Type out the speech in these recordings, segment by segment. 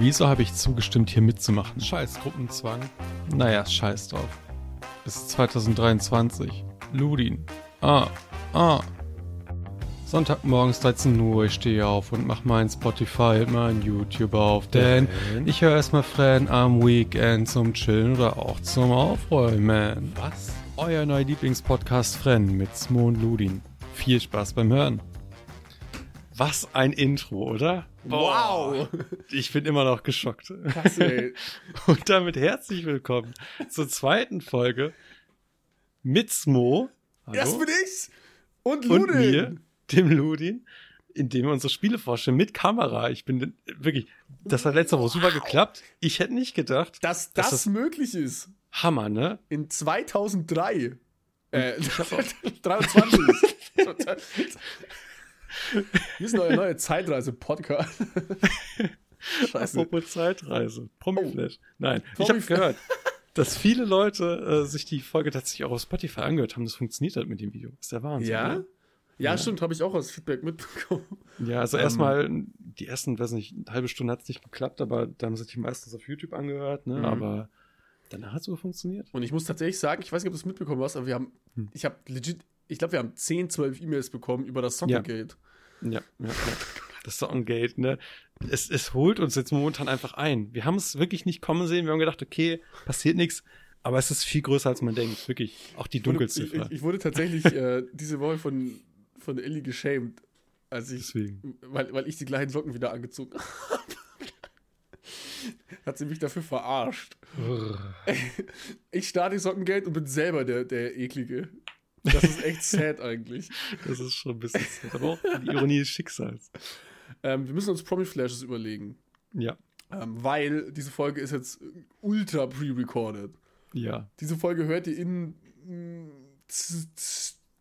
Wieso habe ich zugestimmt, hier mitzumachen? Scheiß Gruppenzwang. Naja, scheiß drauf. Es ist 2023. Ludin. Ah, ah. Sonntagmorgens 13 Uhr, ich stehe auf und mach mein Spotify und mein YouTube auf, denn ich höre erstmal Fran am Weekend zum Chillen oder auch zum Aufräumen. Was? Euer neuer Lieblingspodcast Fran mit Smo und Ludin. Viel Spaß beim Hören. Was ein Intro, oder? Wow! Ich bin immer noch geschockt. Krass, ey. Und damit herzlich willkommen zur zweiten Folge mit Smo. Hallo? Das bin ich! Und und Ludin! mir, dem Ludin, indem wir unsere Spiele vorstellen mit Kamera. Ich bin wirklich, das hat letzte Woche super geklappt. Ich hätte nicht gedacht. Dass dass das, möglich ist. Hammer, ne? In 2003. Äh, 23. Wir sind euer neuer Zeitreise-Podcast. Scheiße. Apropos Zeitreise. Promiflash. Nein, ich habe gehört, dass viele Leute äh, sich die Folge tatsächlich auch auf Spotify angehört haben. Das funktioniert halt mit dem Video. Ist der Wahnsinn. Ja? ne? Ja, Ja. stimmt, habe ich auch als Feedback mitbekommen. Ja, also Ähm. erstmal, die ersten, weiß nicht, eine halbe Stunde hat es nicht geklappt, aber da haben sich die meistens auf YouTube angehört, ne? Mhm. Aber danach hat es sogar funktioniert. Und ich muss tatsächlich sagen, ich weiß nicht, ob du es mitbekommen hast, aber wir haben, Hm. ich habe legit, ich glaube, wir haben 10, 12 E-Mails bekommen über das Soccergate. Ja, ja, ja. Das Songgate, ne? Es, es holt uns jetzt momentan einfach ein. Wir haben es wirklich nicht kommen sehen. Wir haben gedacht, okay, passiert nichts. Aber es ist viel größer, als man denkt. Wirklich. Auch die Ich wurde- Dunkelziffer. Ich, ich wurde tatsächlich äh, diese Woche von, von Ellie geschämt, als ich Deswegen. weil, weil ich die gleichen Socken wieder angezogen habe. Hat sie mich dafür verarscht. Ich starte die Sockengeld und bin selber der, der Eklige. Das ist echt sad eigentlich. Das ist schon ein bisschen sad, aber auch die Ironie des Schicksals. Ähm, wir müssen uns Promi-Flashes überlegen. Ja, Ähm, weil diese Folge ist jetzt ultra pre-recorded. ja. Diese Folge hört ihr in mm,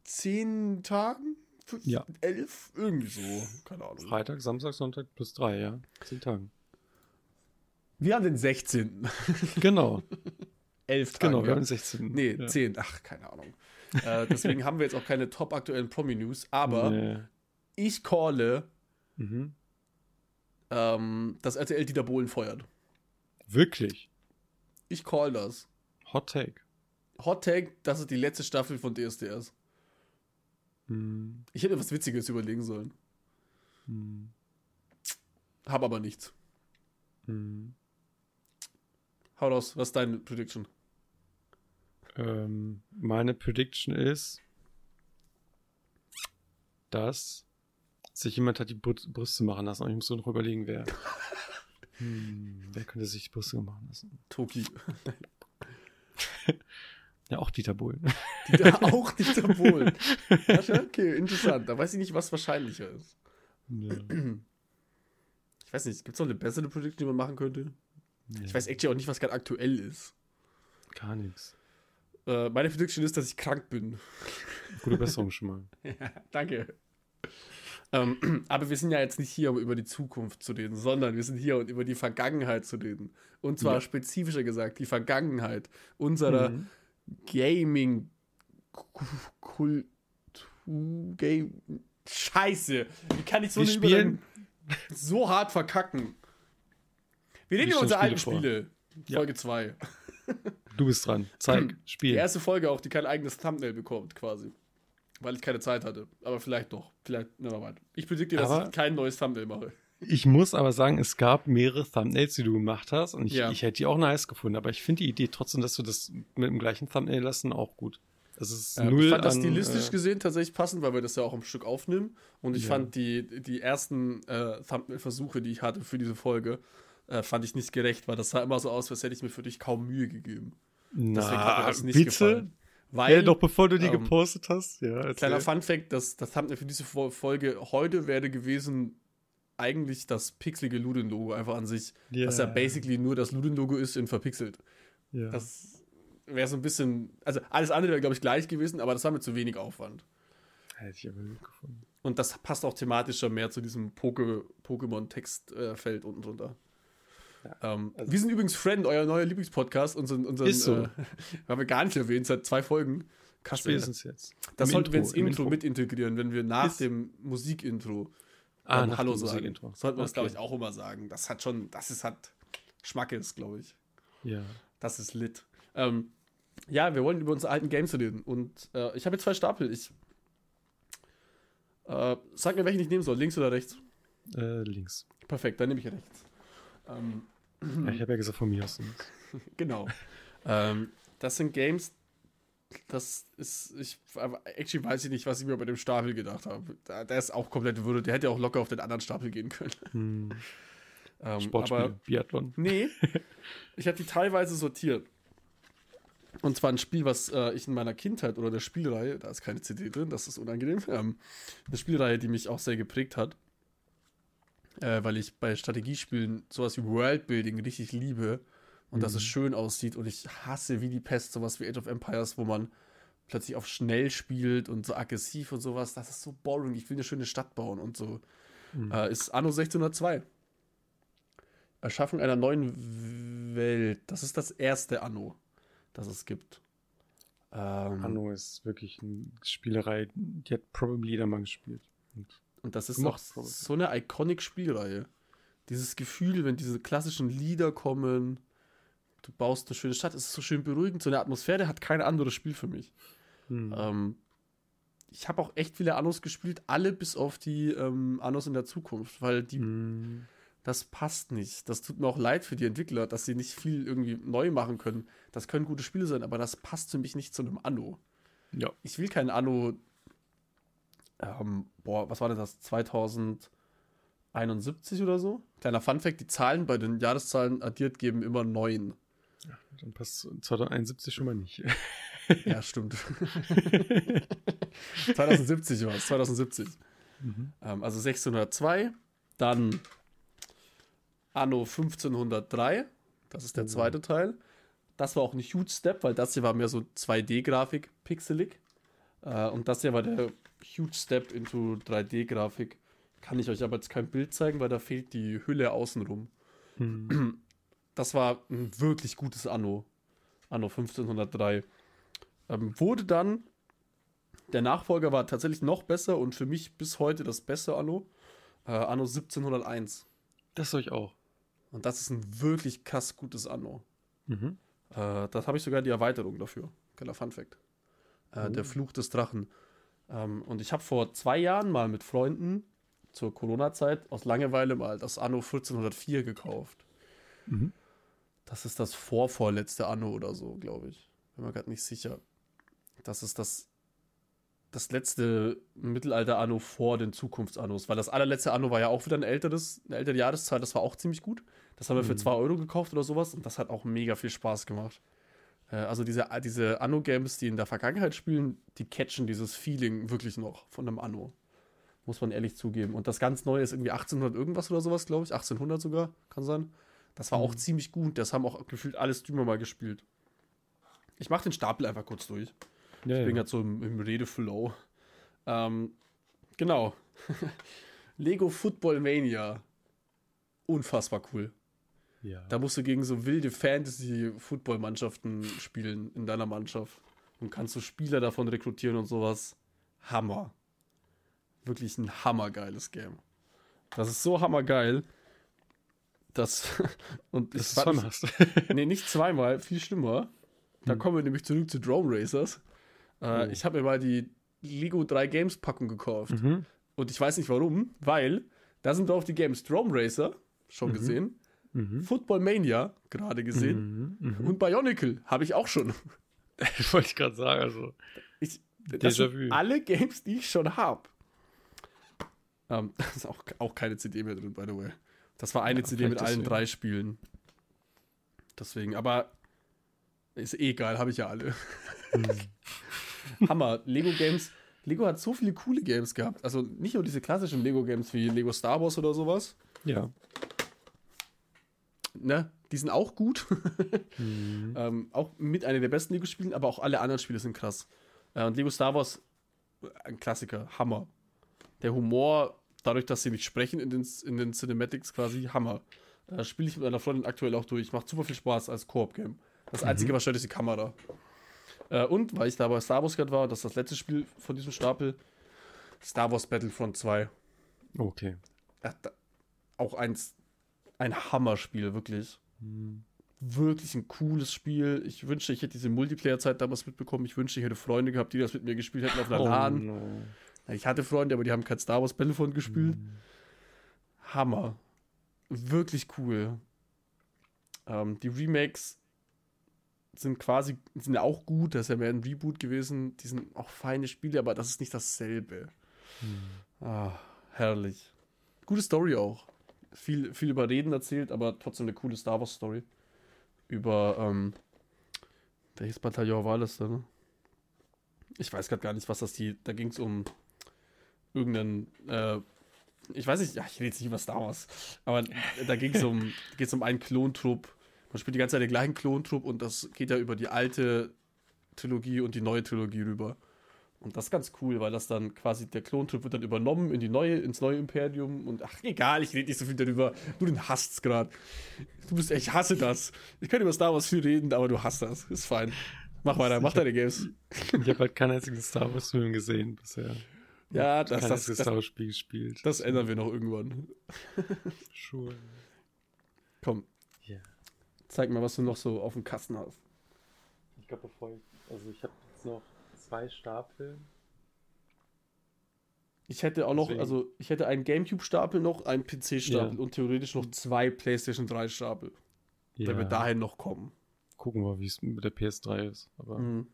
zehn Tagen? Fünf, Ja. Elf? Irgendwie so. Keine Ahnung. Freitag, Samstag, Sonntag plus drei, ja. Zehn Tagen. Wir haben den 16. Genau, Elf Tage. genau, wir haben den 16. Nee, ja. 10. Ach, keine Ahnung. Äh, deswegen haben wir jetzt auch keine top aktuellen Promi-News, aber Nee. ich calle, Mhm. ähm, dass RTL Dieter Bohlen feuert. Wirklich. Ich call das. Hot Take. Hot Take, das ist die letzte Staffel von DSDS. Hm. Ich hätte was Witziges überlegen sollen. Hm. Hab aber nichts. Hm. Hau raus, was ist deine Prediction? Ähm, meine Prediction ist, dass sich jemand hat die Brü- Brüste machen lassen. Aber ich muss so noch überlegen, wer. hm, wer könnte sich die Brüste machen lassen? Toki. Ja, auch Dieter Bohlen. Dieter, auch Dieter Bohlen. Ja, okay, interessant. Da weiß ich nicht, was wahrscheinlicher ist. Ja. Ich weiß nicht, gibt es noch eine bessere Prediction, die man machen könnte? Ich weiß actually auch nicht, was gerade aktuell ist. Gar nichts. Äh, meine Prediction ist, dass ich krank bin. Gute Besserung schon mal. Danke. Ähm, aber wir sind ja jetzt nicht hier, um über die Zukunft zu reden, sondern wir sind hier, um über die Vergangenheit zu reden. Und zwar Ja. spezifischer gesagt, die Vergangenheit unserer Mhm. Gaming Kultur Game Scheiße, wie kann ich so Wir spielen- so hart verkacken? Wir reden über unsere alten Spiele vor. Spiele. Ja. Folge 2. Du bist dran. Zeig, Die Spiel. erste Folge auch, die kein eigenes Thumbnail bekommt, quasi. Weil ich keine Zeit hatte. Aber vielleicht doch. Vielleicht, never mind. Ich predikte, dass Aber- ich kein neues Thumbnail mache. Ich muss aber sagen, es gab mehrere Thumbnails, die du gemacht hast. Und ich, Ja. ich hätte die auch nice gefunden. Aber ich finde die Idee trotzdem, dass du das mit dem gleichen Thumbnail lassen, auch gut. Das ist Ja, null ich fand das an, stilistisch äh, gesehen tatsächlich passend, weil wir das ja auch am Stück aufnehmen. Und ich Ja. fand die, die ersten äh, Thumbnail-Versuche, die ich hatte für diese Folge, äh, fand ich nicht gerecht, weil das sah immer so aus, als hätte ich mir für dich kaum Mühe gegeben. Deswegen mir Na, nicht bitte? gefallen. Weil, Ja, doch bevor du die ähm, gepostet hast. Ja, kleiner Fun-Fact: das, das Thumbnail für diese Fo- Folge heute wäre gewesen, eigentlich das pixelige Ludin-Logo einfach an sich. Ja. Was ja basically nur das Ludin-Logo ist in verpixelt. ja. Das wäre so ein bisschen. Also alles andere wäre, glaube ich, gleich gewesen, aber das war mit zu wenig Aufwand. Hätte ich aber gut gefunden. Und das passt auch thematischer mehr zu diesem Poke Pokémon-Textfeld unten drunter. Ähm, also- wir sind übrigens Friend, euer neuer Lieblingspodcast. Unseren, unseren, Ist so. Äh, haben wir gar nicht erwähnt, seit zwei Folgen. Krass, ey. Spätestens jetzt. Das Im sollten wir ins im Intro, mit integrieren, wenn wir nach Ist- dem Musikintro ah, dann Hallo sagen. Sollten wir das, glaube ich, auch immer sagen. Das hat schon, das ist hat Schmackes, glaube ich. Ja. Das ist lit. Ähm, ja, wir wollen über unsere alten Games reden. Und äh, ich habe jetzt zwei Stapel. Ich äh, sag mir, welchen ich nehmen soll. Links oder rechts? Äh, links. Perfekt, dann nehme ich rechts. Ähm, ja, ich habe ja gesagt, von mir aus. genau. ähm, das sind Games, das ist, ich, actually weiß ich nicht, was ich mir bei dem Stapel gedacht habe. Der, ist auch komplett würde, der hätte auch locker auf den anderen Stapel gehen können. Hm. ähm, Sportspiel, aber, Biathlon. Nee, ich habe die teilweise sortiert. Und zwar ein Spiel, was äh, ich in meiner Kindheit oder der Spielreihe, da ist keine CD drin, das ist unangenehm, ähm, eine Spielreihe, die mich auch sehr geprägt hat. Äh, weil ich bei Strategiespielen sowas wie Worldbuilding richtig liebe und mhm. dass es mhm. schön aussieht. Und ich hasse wie die Pest sowas wie Age of Empires, wo man plötzlich auf schnell spielt und so aggressiv und sowas. Das ist so boring. Ich will eine schöne Stadt bauen und so. Mhm. Äh, ist Anno 1602. Erschaffung einer neuen Welt. Das ist das erste Anno, das es gibt. Ähm, Anno ist wirklich eine Spielerei, die hat probably jeder mal gespielt. Und, und das ist noch so eine iconic Spielreihe. Dieses Gefühl, wenn diese klassischen Lieder kommen, du baust eine schöne Stadt, es ist so schön beruhigend, so eine Atmosphäre hat kein anderes Spiel für mich. Hm. Ähm, ich habe auch echt viele Annos gespielt, alle bis auf die ähm, Annos in der Zukunft, weil die, hm. das passt nicht. Das tut mir auch leid für die Entwickler, dass sie nicht viel irgendwie neu machen können. Das können gute Spiele sein, aber das passt für mich nicht zu einem Anno. Ja. Ich will kein Anno, ähm, boah, was war denn das, 2071 oder so? Kleiner Funfact, die Zahlen bei den Jahreszahlen addiert geben immer neun. Ja, dann passt 2071 schon mal nicht. ja, stimmt. 2070 war es, 2070. Mhm. Ähm, also 1602, dann Anno 1503, das ist der mhm. zweite Teil. Das war auch ein huge Step, weil das hier war mehr so 2D-Grafik, pixelig. Äh, und das hier war der huge Step into 3D-Grafik. Kann ich euch aber jetzt kein Bild zeigen, weil da fehlt die Hülle außenrum. Mhm. Das war ein wirklich gutes Anno. Anno 1503. Ähm, wurde dann, der Nachfolger war tatsächlich noch besser und für mich bis heute das beste Anno. Äh, Anno 1701. Das soll ich auch. Und das ist ein wirklich krass gutes Anno. Mhm. Äh, das habe ich sogar die Erweiterung dafür. Kleiner Fun Fact. Äh, oh. Der Fluch des Drachen. Ähm, und ich habe vor zwei Jahren mal mit Freunden zur Corona-Zeit aus Langeweile mal das Anno 1404 gekauft. Mhm. Das ist das vorvorletzte Anno oder so, glaube ich. Bin mir gerade nicht sicher. Das ist das, das letzte Mittelalter-Anno vor den Zukunfts-Annos. Weil das allerletzte Anno war ja auch wieder ein älteres, eine ältere Jahreszahl. Das war auch ziemlich gut. Das haben wir für 2 mhm. Euro gekauft oder sowas. Und das hat auch mega viel Spaß gemacht. Äh, also diese, diese Anno-Games, die in der Vergangenheit spielen, die catchen dieses Feeling wirklich noch von einem Anno. Muss man ehrlich zugeben. Und das ganz Neue ist irgendwie 1800 irgendwas oder sowas, glaube ich. 1800 sogar, kann sein. Das war auch mhm. ziemlich gut. Das haben auch gefühlt alle Streamer mal gespielt. Ich mache den Stapel einfach kurz durch. Ja, ich bin ja. gerade so im, im Redeflow. Ähm, genau. Lego Football Mania. Unfassbar cool. Ja. Da musst du gegen so wilde Fantasy-Football-Mannschaften spielen in deiner Mannschaft. Und kannst du Spieler davon rekrutieren und sowas. Hammer. Wirklich ein hammergeiles Game. Das ist so hammergeil. Das, und das ist schon hast. nee, nicht zweimal, viel schlimmer. Da hm. kommen wir nämlich zurück zu Drone Racers. Äh, oh. Ich habe mir mal die Lego 3 Games Packung gekauft. Mhm. Und ich weiß nicht warum, weil da sind drauf die Games Drone Racer, schon mhm. gesehen. Mhm. Football Mania, gerade gesehen. Mhm. Mhm. Und Bionicle, habe ich auch schon. Wollte ich gerade sagen, also. Ich, das sind alle Games, die ich schon habe. Ähm, da ist auch, auch keine CD mehr drin, by the way. Das war eine ja, CD mit allen drei Spielen. Deswegen, aber ist eh egal, habe ich ja alle. Hm. Hammer. Lego Games. Lego hat so viele coole Games gehabt. Also nicht nur diese klassischen Lego Games wie Lego Star Wars oder sowas. Ja. Ne? Die sind auch gut. mhm. ähm, auch mit einer der besten Lego-Spielen, aber auch alle anderen Spiele sind krass. Äh, und Lego Star Wars, ein Klassiker, Hammer. Der Humor dadurch, dass sie nicht sprechen in den, in den Cinematics quasi Hammer. Äh, Spiele ich mit einer Freundin aktuell auch durch. Macht super viel Spaß als Koop-Game. Das mhm. Einzige, was stört, ist die Kamera. Äh, und, weil ich da bei Star Wars gerade war, das ist das letzte Spiel von diesem Stapel, Star Wars Battlefront 2. Okay. auch eins, ein Hammerspiel, wirklich. Mhm. Wirklich ein cooles Spiel. Ich wünschte, ich hätte diese Multiplayer-Zeit damals mitbekommen. Ich wünschte, ich hätte Freunde gehabt, die das mit mir gespielt hätten auf einer oh, LAN. No. Ich hatte Freunde, aber die haben kein Star Wars Battlefront gespielt. Mhm. Hammer. Wirklich cool. Ähm, die Remakes sind quasi, sind ja auch gut, das ist ja mehr ein Reboot gewesen. Die sind auch feine Spiele, aber das ist nicht dasselbe. Mhm. Ah, herrlich. Gute Story auch. Viel, viel über Reden erzählt, aber trotzdem eine coole Star Wars Story. Über, ähm, welches Bataillon war das denn? Ich weiß gerade gar nicht, was das die, da ging es um irgendeinen, äh, ich weiß nicht, ja, ich rede jetzt nicht über Star Wars, aber da ging es um, geht's um einen Klontrupp. Man spielt die ganze Zeit den gleichen Klontrupp und das geht ja über die alte Trilogie und die neue Trilogie rüber. Und das ist ganz cool, weil das dann quasi der Klontrupp wird dann übernommen in die neue, ins neue Imperium und ach egal, ich rede nicht so viel darüber. Du den hasst gerade. Du bist echt, ich hasse das. Ich kann über Star Wars viel reden, aber du hasst das. Ist fein. Mach weiter, mach deine Games. Ich habe halt keinen einzigen Star Wars Film gesehen bisher. Ja, das, kein das, das, Star Wars Spiel gespielt. Das ändern wir noch irgendwann. Sure. Komm. Yeah. Zeig mal, was du noch so auf dem Kasten hast. Ich glaube, bevor ich, also ich habe jetzt noch zwei Stapel. Ich hätte auch noch, Deswegen. also ich hätte einen GameCube-Stapel noch, einen PC-Stapel ja. und theoretisch noch zwei PlayStation 3-Stapel. Ja. Wenn wir dahin noch kommen. Gucken wir, wie es mit der PS3 ist. Aber mhm.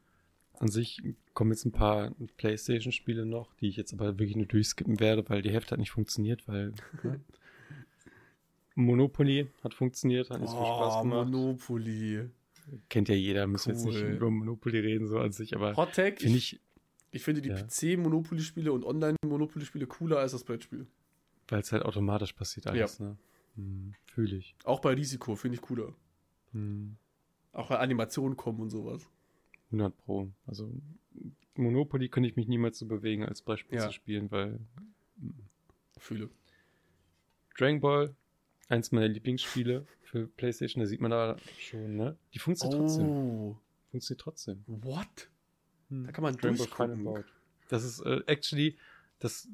an sich kommen jetzt ein paar PlayStation-Spiele noch, die ich jetzt aber wirklich nur durchskippen werde, weil die Hälfte hat nicht funktioniert, weil. Ne? Monopoly hat funktioniert, hat nicht so viel Spaß oh, gemacht. Monopoly. Kennt ja jeder, müssen cool. jetzt nicht über Monopoly reden, so an sich, aber. Hot find ich, ich finde die ja. PC-Monopoly-Spiele und Online-Monopoly-Spiele cooler als das Brettspiel. Weil es halt automatisch passiert alles, ja. ne? Hm, Fühle ich. Auch bei Risiko finde ich cooler. Hm. Auch bei Animationen kommen und sowas. 100 Pro. Also Monopoly könnte ich mich niemals so bewegen, als Brettspiel ja. zu spielen, weil. Hm. Fühle. Dragon Ball, eins meiner Lieblingsspiele für PlayStation, da sieht man da schon, ne? Die funktioniert oh. trotzdem. Funktioniert trotzdem. What? Hm. Da kann man Dragon Ball Das ist äh, actually, das,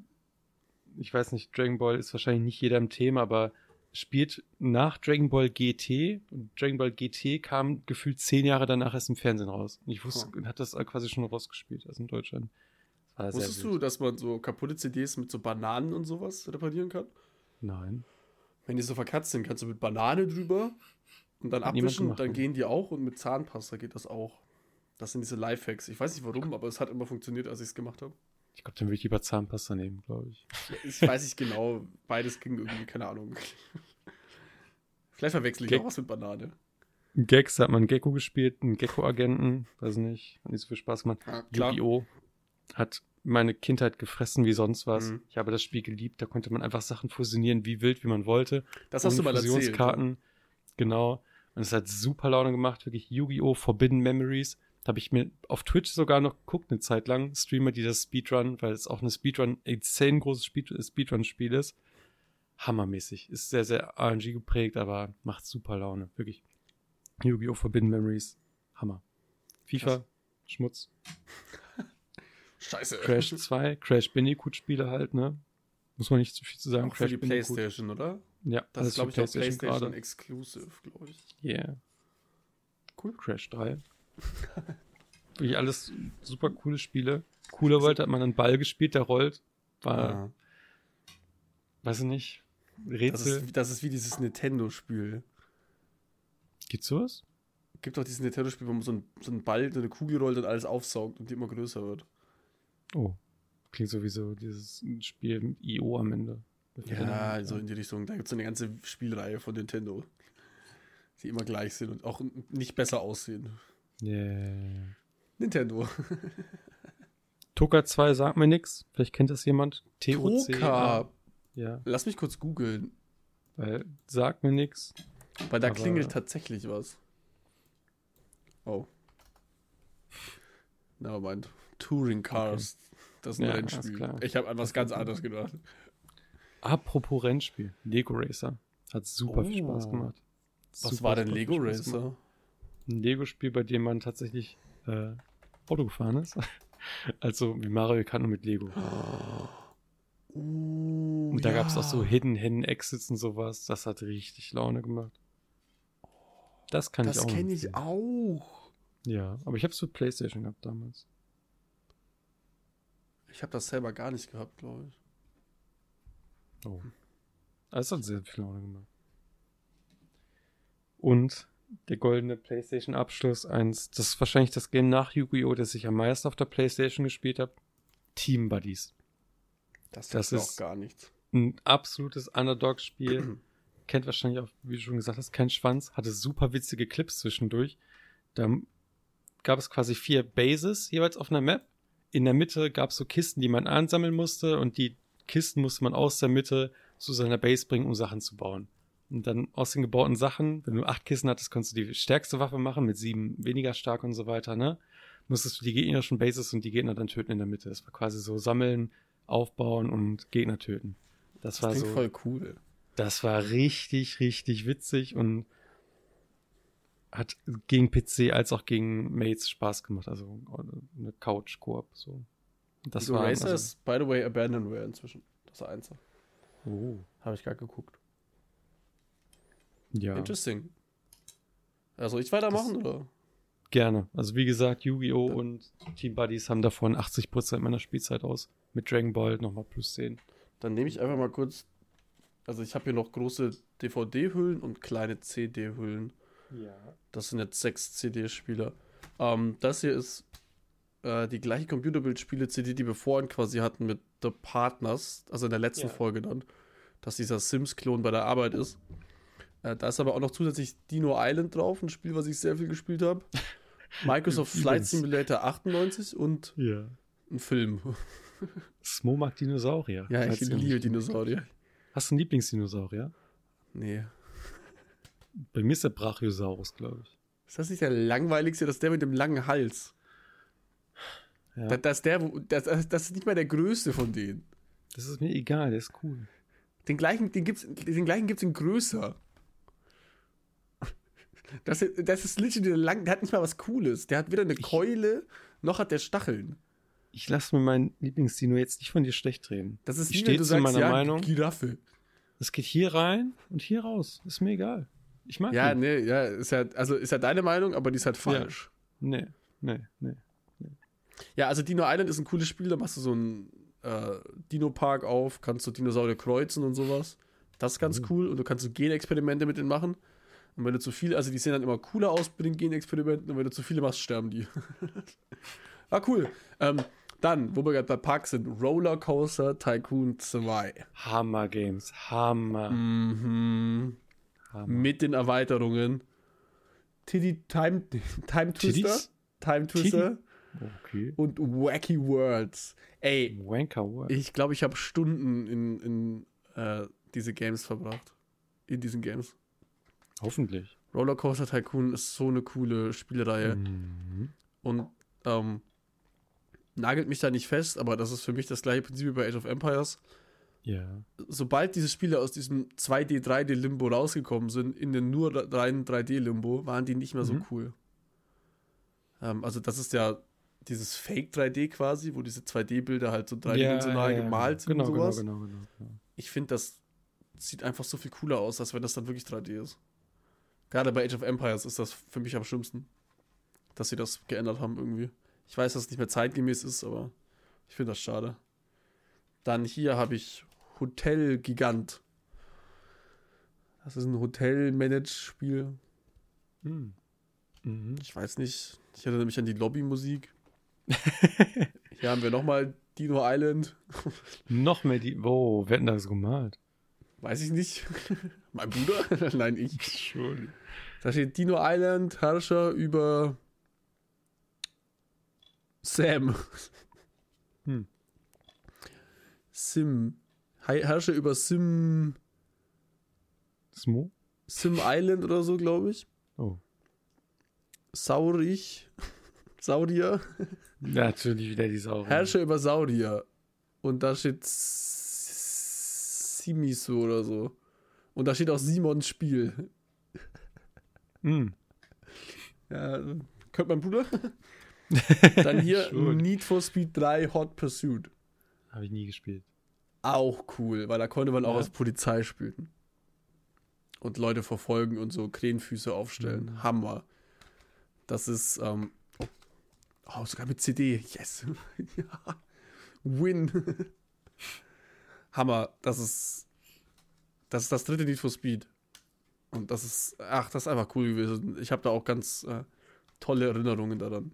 ich weiß nicht, Dragon Ball ist wahrscheinlich nicht jeder im Thema, aber spielt nach Dragon Ball GT und Dragon Ball GT kam gefühlt zehn Jahre danach erst im Fernsehen raus. Und ich wusste, oh. hat das quasi schon rausgespielt, also in Deutschland. Wusstest du, dass man so kaputte CDs mit so Bananen und sowas reparieren kann? Nein. Wenn die so verkratzt sind, kannst du mit Banane drüber und dann abwischen, dann gehen die auch und mit Zahnpasta geht das auch. Das sind diese Lifehacks. Ich weiß nicht warum, aber es hat immer funktioniert, als ich es gemacht habe. Ich glaube, dann würde ich lieber Zahnpasta nehmen, glaube ich. Ich weiß nicht genau. Beides ging irgendwie, keine Ahnung. Vielleicht verwechsel ich Gek auch was mit Banane. Gags hat man Gecko gespielt, einen Gecko-Agenten, weiß nicht, hat nicht so viel Spaß gemacht. Ja, Yu-Gi-Oh! hat meine Kindheit gefressen wie sonst was. Mhm. Ich habe das Spiel geliebt, da konnte man einfach Sachen fusionieren, wie wild, wie man wollte. Das hast du mal Fusionskarten. erzählt. Genau. Und es hat super Laune gemacht, wirklich Yu-Gi-Oh! Forbidden Memories. Da habe ich mir auf Twitch sogar noch geguckt, eine Zeit lang. Streamer, die das Speedrun, weil es auch eine Speedrun, insane großes Speed, Speedrun-Spiel ist. Hammermäßig. Ist sehr, sehr RNG geprägt, aber macht super Laune. Wirklich. Yu-Gi-Oh! Forbidden Memories. Hammer. FIFA, Krass. Schmutz. Scheiße. Crash 2, Crash Bandicoot-Spiele halt, ne? Muss man nicht zu viel zu sagen. Auch Crash für die Bandicoot. Playstation, oder? Ja, das, das ist, glaube ich, auch PlayStation gerade. Exclusive, glaube ich. Yeah. Cool. Crash 3. Wirklich alles super coole Spiele. Cooler World hat man einen Ball gespielt, der rollt. War, ja. weiß ich nicht, Rätsel. Das ist, das ist wie dieses Nintendo-Spiel. Gibt's sowas? Gibt doch dieses Nintendo-Spiel, wo man so, ein, so einen Ball, so eine Kugel rollt und alles aufsaugt und die immer größer wird. Oh. Klingt sowieso dieses Spiel mit IO am Ende. Ja, so in die Richtung. Da gibt es eine ganze Spielreihe von Nintendo, die immer gleich sind und auch nicht besser aussehen. Yeah. Nintendo. Toka 2 sagt mir nichts. Vielleicht kennt das jemand. TOC. Toka. Ja. Lass mich kurz googeln. Weil sagt mir nichts. Weil da klingelt tatsächlich was. Oh. Nevermind. Touring Cars. Okay. Das ist ein ja, Rennspiel. Ich habe an was ganz anderes gedacht. Apropos Rennspiel. Lego Racer. Hat super oh. viel Spaß oh. gemacht. Was super war denn Lego Racer? Ein Lego-Spiel, bei dem man tatsächlich äh, Auto gefahren ist. also wie Mario kann nur mit Lego. Oh, und da ja. gab es auch so Hidden Hidden Exits und sowas. Das hat richtig Laune gemacht. Das kann das ich auch. Das kenne ich auch. Ja, aber ich habe es für PlayStation gehabt damals. Ich habe das selber gar nicht gehabt, glaube ich. Oh. Das hat sehr viel Laune gemacht. Und der goldene PlayStation-Abschluss, eins, das ist wahrscheinlich das Game nach Yu-Gi-Oh!, das ich am meisten auf der PlayStation gespielt habe. Team Buddies. Das, das ist gar nichts. Ein absolutes Underdog-Spiel. Kennt wahrscheinlich auch, wie du schon gesagt hast, keinen Schwanz. Hatte super witzige Clips zwischendurch. Da gab es quasi vier Bases jeweils auf einer Map. In der Mitte gab es so Kisten, die man ansammeln musste und die Kisten musste man aus der Mitte zu seiner Base bringen, um Sachen zu bauen. Und dann aus den gebauten Sachen, wenn du acht Kissen hattest, konntest du die stärkste Waffe machen, mit sieben weniger stark und so weiter, ne? Musstest du die gegnerischen Bases und die Gegner dann töten in der Mitte. Das war quasi so sammeln, aufbauen und Gegner töten. Das, das war so. voll cool. Das war richtig, richtig witzig und hat gegen PC als auch gegen Mates Spaß gemacht. Also eine Couch-Koop. So. Das war. Racer also, ist, by the way, Abandonware inzwischen. Das ist Einser. Oh. Habe ich gerade geguckt. Ja. Interesting. Also ich weitermachen, das oder? Gerne. Also wie gesagt, Yu-Gi-Oh! und Team Buddies haben davon 80% meiner Spielzeit aus. Mit Dragon Ball nochmal plus 10. Dann nehme ich einfach mal kurz. Also ich habe hier noch große DVD-Hüllen und kleine CD-Hüllen. Ja. Das sind jetzt sechs CD-Spieler. Ähm, das hier ist äh, die gleiche Computerbildspiele-CD, die wir vorhin quasi hatten mit The Partners, also in der letzten ja. Folge dann, dass dieser Sims-Klon bei der Arbeit ist. Äh, da ist aber auch noch zusätzlich Dino Island drauf, ein Spiel, was ich sehr viel gespielt habe. Microsoft Flight Simulator 98 und ja. ein Film. Smo mag Dinosaurier. Ja, ich liebe Dinosaurier. Hast du einen Lieblingsdinosaurier? Nee. Bei mir ist der Brachiosaurus, glaube ich. Ist das nicht der langweiligste? Das ist der mit dem langen Hals. Ja. Das, das, der, das, das ist nicht mal der größte von denen. Das ist mir egal, der ist cool. Den gleichen, den gibt's, den gleichen gibt's in größer. Das, das ist literally lang, der hat nicht mal was Cooles. Der hat weder eine ich, Keule, noch hat der Stacheln. Ich lasse mir meinen Lieblingsdino jetzt nicht von dir schlecht reden. Das ist ich stehe zu meiner ja, Meinung. Giraffe. Es geht hier rein und hier raus. Ist mir egal. Ich mag Ja, ihn. nee, ja, ist ja, also ist ja deine Meinung, aber die ist halt falsch. Ja. Nee, nee, nee, nee. Ja, also Dino Island ist ein cooles Spiel, da machst du so einen äh, Dino-Park auf, kannst du Dinosaurier kreuzen und sowas. Das ist ganz mhm. cool und du kannst so Genexperimente mit denen machen. Und wenn du zu viele, also die sehen dann immer cooler aus bei den Genexperimenten und wenn du zu viele machst, sterben die. ah, cool. Ähm, dann, wo wir gerade bei Parks sind, Rollercoaster Tycoon 2. Hammer Games, Hammer. Mhm. Hammer. Mit den Erweiterungen. Tiddy Time, Time Twister. Tiddies? Time Twister. Okay. Und Wacky Worlds. Ey. Wanker Worlds. Ich glaube, ich habe Stunden in, in äh, diese Games verbracht. In diesen Games. Hoffentlich. Rollercoaster Tycoon ist so eine coole Spielreihe. Mhm. Und ähm, nagelt mich da nicht fest, aber das ist für mich das gleiche Prinzip wie bei Age of Empires. Ja. Sobald diese Spiele aus diesem 2D, 3D-Limbo rausgekommen sind, in den nur reinen 3D-Limbo, waren die nicht mehr so mhm. cool. Ähm, also, das ist ja dieses Fake 3D quasi, wo diese 2D-Bilder halt so dreidimensional ja, ja, gemalt sind genau, und sowas. Genau, genau, genau, Ich finde, das sieht einfach so viel cooler aus, als wenn das dann wirklich 3D ist. Gerade bei Age of Empires ist das für mich am schlimmsten, dass sie das geändert haben irgendwie. Ich weiß, dass es nicht mehr zeitgemäß ist, aber ich finde das schade. Dann hier habe ich Hotel Gigant. Das ist ein Hotel-Manage-Spiel. Hm. Mhm. Ich weiß nicht. Ich erinnere mich an die Lobby-Musik. hier haben wir nochmal Dino Island. Noch mehr die. Wo? wer hat denn das gemalt? Weiß ich nicht. mein Bruder? Nein, ich. Schon. Da steht Dino Island, Herrscher über Sam. Hm. Sim. Herrscher über Sim. Smo? Sim Island oder so, glaube ich. Oh. Saurich. Saurier. Natürlich wieder die Saurier. Herrscher über Saurier. Und da steht Simiso oder so. Und da steht auch Simons Spiel. Hm. Ja, könnte mein Bruder. Dann hier Need for Speed 3 Hot Pursuit. Habe ich nie gespielt. Auch cool, weil da konnte man auch als Polizei spielen. Und Leute verfolgen und so Krähenfüße aufstellen. Mhm. Hammer. Das ist, ähm, oh, sogar mit CD. Yes. ja. Win. Hammer. Das ist, das ist das dritte Need for Speed. Und das ist, ach, das ist einfach cool gewesen. Ich habe da auch ganz äh, tolle Erinnerungen daran.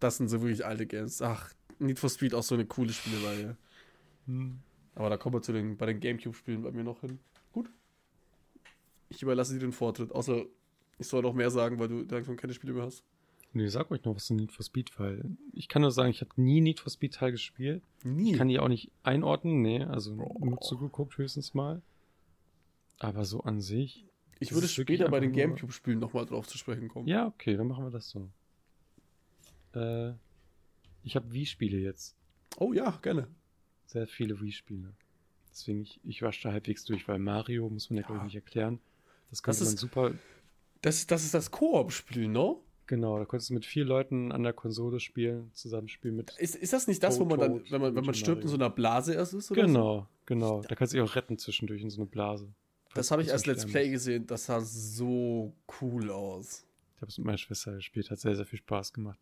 Das sind so wirklich alte Games. Ach, Need for Speed auch so eine coole Spielereihe. Hm. Aber da kommen wir zu den, bei den Gamecube-Spielen bei mir noch hin. Gut. Ich überlasse dir den Vortritt, außer ich soll noch mehr sagen, weil du langsam keine Spiele mehr hast. Nee, sag euch noch was zu Need for Speed, weil ich kann nur sagen, ich habe nie Need for Speed Teil gespielt. Nie. Ich kann die auch nicht einordnen, nee, also oh. nur zugeguckt höchstens mal. Aber so an sich. Ich würde später bei den Gamecube-Spielen nochmal drauf zu sprechen kommen. Ja, okay, dann machen wir das so. Äh, ich habe Wii-Spiele jetzt. Oh ja, gerne. Sehr viele Wii-Spiele. Deswegen, ich, ich wasche da halbwegs durch, weil Mario, muss man ja, ja. glaube ich, nicht erklären. Das könnte man super. Das, das ist das Koop-Spiel, ne? Genau, da konntest du mit vier Leuten an der Konsole spielen, zusammenspielen mit. Ist, ist das nicht das, wo man dann, wenn man, wenn man stirbt, in so einer Blase erst ist? Oder genau, so? genau. Da kannst du dich auch retten zwischendurch in so eine Blase. Das habe ich als Let's Play gesehen, das sah so cool aus. Ich habe es mit meiner Schwester gespielt, hat sehr, sehr viel Spaß gemacht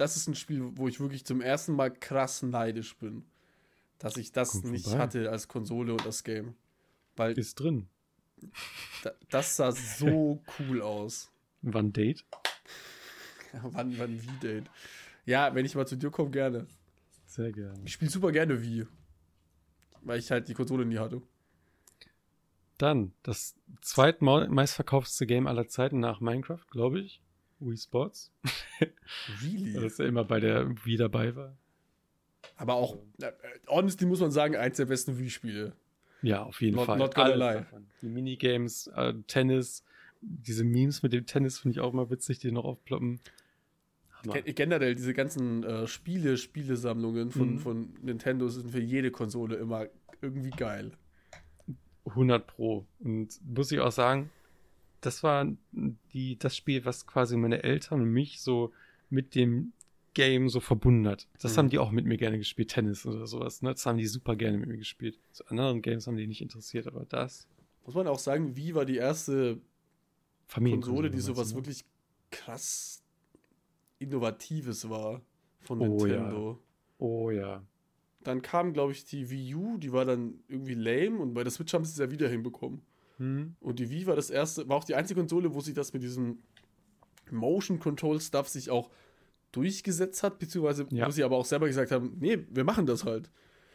das ist ein Spiel, wo ich wirklich zum ersten Mal krass neidisch bin, dass ich das Kommt nicht vorbei. hatte als Konsole und das Game. Weil ist drin. Da, das sah so cool aus. Wann Date? Ja, wann, wann wie Date? Ja, wenn ich mal zu dir komme, gerne. Sehr gerne. Ich spiele super gerne wie. Weil ich halt die Konsole nie hatte. Dann das zweitmeistverkauftste Game aller Zeiten nach Minecraft, glaube ich. Wii Sports. Really? Dass er immer bei der Wii dabei war. Aber auch, äh, honestly muss man sagen, eins der besten Wii-Spiele. Ja, auf jeden not, Fall. Not gonna lie. Die Minigames, äh, Tennis, diese Memes mit dem Tennis finde ich auch immer witzig, die noch aufploppen. Hammer. Generell, diese ganzen äh, Spiele, Spielesammlungen von, mhm. von Nintendo sind für jede Konsole immer irgendwie geil. 100 Pro. Und muss ich auch sagen, das war die, das Spiel, was quasi meine Eltern und mich so mit dem Game so verbunden hat. Das mhm. haben die auch mit mir gerne gespielt, Tennis oder sowas. Ne? Das haben die super gerne mit mir gespielt. Zu anderen Games haben die nicht interessiert, aber das. Muss man auch sagen, wie war die erste Konsole, die sowas ne? wirklich krass Innovatives war von oh, Nintendo. Ja. Oh ja. Dann kam, glaube ich, die Wii U, die war dann irgendwie lame und bei der Switch haben sie es ja wieder hinbekommen. Mhm. Und die Wii war das erste, war auch die einzige Konsole, wo sich das mit diesem Motion Control Stuff sich auch durchgesetzt hat, beziehungsweise ja. wo sie aber auch selber gesagt haben, nee, wir machen das halt.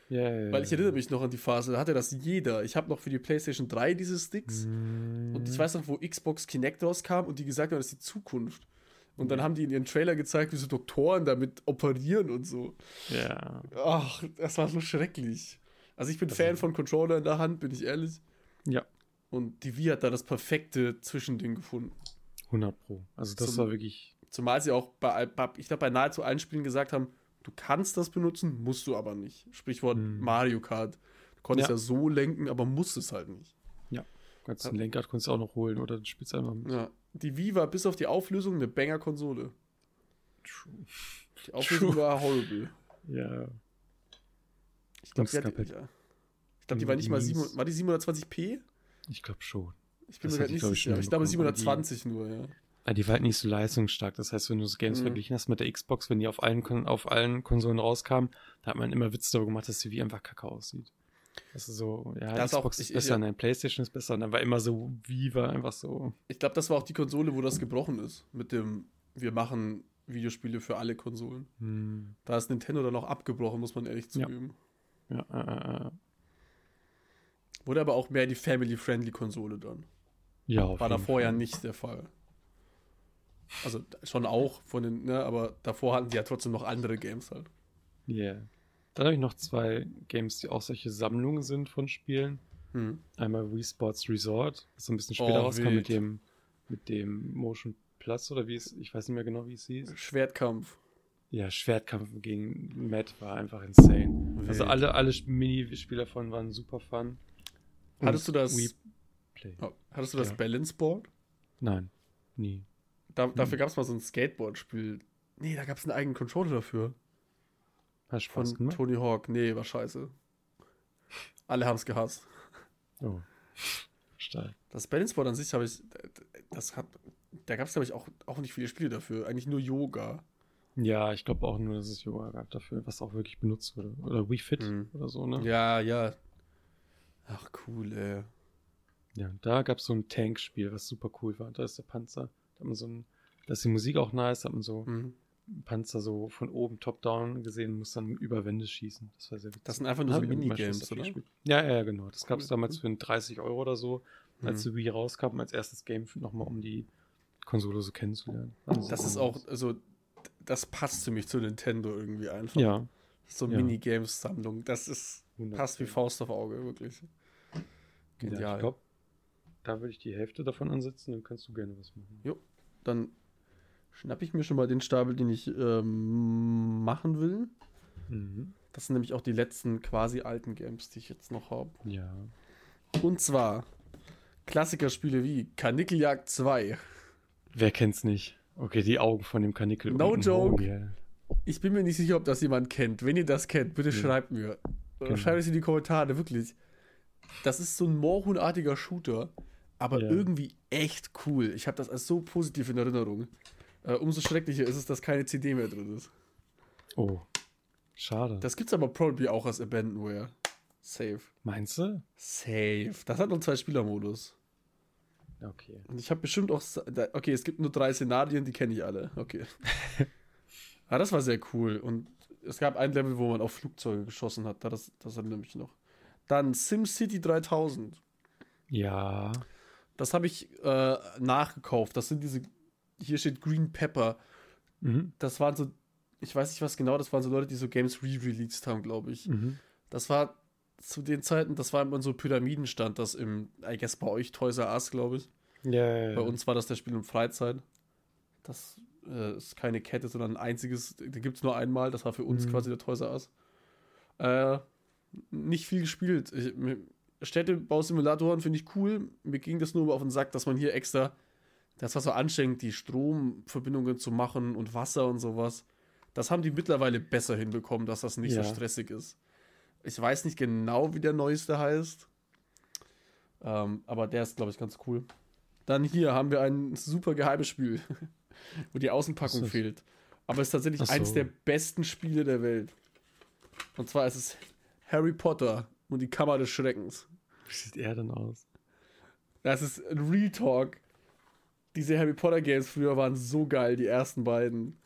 Ja, ja, Weil ich erinnere mich noch an die Phase, da hatte das jeder. Ich habe noch für die PlayStation 3 diese Sticks mm. und ich weiß noch, wo Xbox Kinect rauskam und die gesagt haben, das ist die Zukunft. Und dann haben die in ihren Trailer gezeigt, wie so Doktoren damit operieren und so. Ja. Ach, das war so schrecklich. Also ich bin also, Fan von Controller in der Hand, bin ich ehrlich. Ja. Und die Wii hat da das perfekte Zwischending gefunden. 100 Pro. Also das Zum, war wirklich. Zumal sie auch bei, ich glaube, bei nahezu allen Spielen gesagt haben, du kannst das benutzen, musst du aber nicht. Sprichwort hm. Mario Kart. Du konntest ja. ja so lenken, aber musstest halt nicht. Ja. Kannst ein Lenkrad konntest du auch noch holen oder du spielst einfach mit. Ja. Die Wii war bis auf die Auflösung eine Banger-Konsole. Die Auflösung True. war horrible. Ja. Ich glaube, die, halt, ja. glaub, die war nicht mal 7, war die 720p? Ich glaube schon. Ich bin das mir halt nicht sicher. Ich, glaube 720 die, nur, ja. ja. Die war halt nicht so leistungsstark. Das heißt, wenn du so Games mhm. verglichen hast mit der Xbox, wenn die auf allen, auf allen Konsolen rauskamen, da hat man immer Witz darüber gemacht, dass sie wie einfach kacke aussieht. Das ist so, ja, das Xbox auch, ist ich, besser, ich, nein, Playstation ist besser. Und dann war immer so, wie war einfach so. Ich glaube, das war auch die Konsole, wo das gebrochen ist. Mit dem, wir machen Videospiele für alle Konsolen. Hm. Da ist Nintendo dann auch abgebrochen, muss man ehrlich zugeben. Ja, ja äh, äh, Wurde aber auch mehr die Family-Friendly-Konsole dann. Ja, War davor ja nicht der Fall. Also schon auch von den, ne, aber davor hatten sie ja trotzdem noch andere Games halt. Ja. Yeah. Dann habe ich noch zwei Games, die auch solche Sammlungen sind von Spielen. Hm. Einmal Wii Sports Resort, das so ein bisschen später oh, rauskam mit dem, mit dem Motion Plus oder wie es, ich weiß nicht mehr genau, wie es hieß. Schwertkampf. Ja, Schwertkampf gegen Matt war einfach insane. Wild. Also alle, alle Minispiele davon waren super fun. Hattest du das? Oh, hattest du das ja. Balance Board? Nein, nie. Da, dafür gab es mal so ein Skateboard-Spiel. Nee, da gab es einen eigenen Controller dafür. Hat Spaß Von gemacht? Tony Hawk. Nee, war scheiße. Alle haben es gehasst. Oh. Steil. Das Balanceboard an sich habe ich, das hat, da gab es glaube ich auch, auch nicht viele Spiele dafür. Eigentlich nur Yoga. Ja, ich glaube auch nur, dass es Yoga gab dafür, was auch wirklich benutzt wurde. Oder Wii Fit mhm. oder so, ne? Ja, ja. Ach, cool, ey. Ja, da gab es so ein Tankspiel, was super cool war. Da ist der Panzer. Da hat man so ein, da ist die Musik auch nice, da hat man so mhm. Panzer so von oben top-down gesehen, muss dann über Wände schießen. Das war sehr witzig. Das sind einfach nur so Minigames, oder? Ja, ja, genau. Das gab es damals für 30 Euro oder so, als mhm. die Wii rauskam, als erstes Game nochmal, um die Konsole so kennenzulernen. Also das ist auch, also das passt für mich zu Nintendo irgendwie einfach. Ja. So ja. Minigames-Sammlung. Das ist, 100%. passt wie Faust auf Auge, wirklich. Genial. Ja, ich glaube, da würde ich die Hälfte davon ansetzen, dann kannst du gerne was machen. Jo, dann schnappe ich mir schon mal den Stapel, den ich ähm, machen will. Mhm. Das sind nämlich auch die letzten quasi alten Games, die ich jetzt noch habe. Ja. Und zwar Klassikerspiele wie Kanickeljagd 2. Wer kennt's nicht? Okay, die Augen von dem Kanickel. No joke. Yeah. Ich bin mir nicht sicher, ob das jemand kennt. Wenn ihr das kennt, bitte ja. schreibt mir. Genau. Schreibt es in die Kommentare, wirklich. Das ist so ein Moorhuhnartiger Shooter, aber ja. irgendwie echt cool. Ich habe das als so positiv in Erinnerung. Äh, umso schrecklicher ist es, dass keine CD mehr drin ist. Oh, schade. Das gibt's aber probably auch als Abandonware. Safe. Meinst du? Safe. Das hat noch zwei Spielermodus. Okay. Und ich habe bestimmt auch. Okay, es gibt nur drei Szenarien, die kenne ich alle. Okay. ah, das war sehr cool. Und es gab ein Level, wo man auf Flugzeuge geschossen hat. Das, das erinnere mich noch. Dann SimCity 3000. Ja. Das habe ich äh, nachgekauft. Das sind diese. Hier steht Green Pepper. Mhm. Das waren so. Ich weiß nicht, was genau, das waren so Leute, die so Games re-released haben, glaube ich. Mhm. Das war zu den Zeiten, das war immer so Pyramidenstand, das im, I guess bei euch Toys R Us, glaube ich. Ja, ja, ja. Bei uns war das der Spiel um Freizeit. Das äh, ist keine Kette, sondern ein einziges, den gibt es nur einmal, das war für uns mhm. quasi der Toys R Us. Äh, nicht viel gespielt. Ich, Städtebausimulatoren finde ich cool. Mir ging das nur auf den Sack, dass man hier extra, das war so anstrengend, die Stromverbindungen zu machen und Wasser und sowas. Das haben die mittlerweile besser hinbekommen, dass das nicht ja. so stressig ist. Ich weiß nicht genau, wie der neueste heißt. Ähm, aber der ist, glaube ich, ganz cool. Dann hier haben wir ein super geheimes Spiel, wo die Außenpackung fehlt. Aber es ist tatsächlich so. eines der besten Spiele der Welt. Und zwar ist es Harry Potter und die Kammer des Schreckens. Wie sieht er denn aus? Das ist ein Real Talk. Diese Harry Potter Games früher waren so geil, die ersten beiden.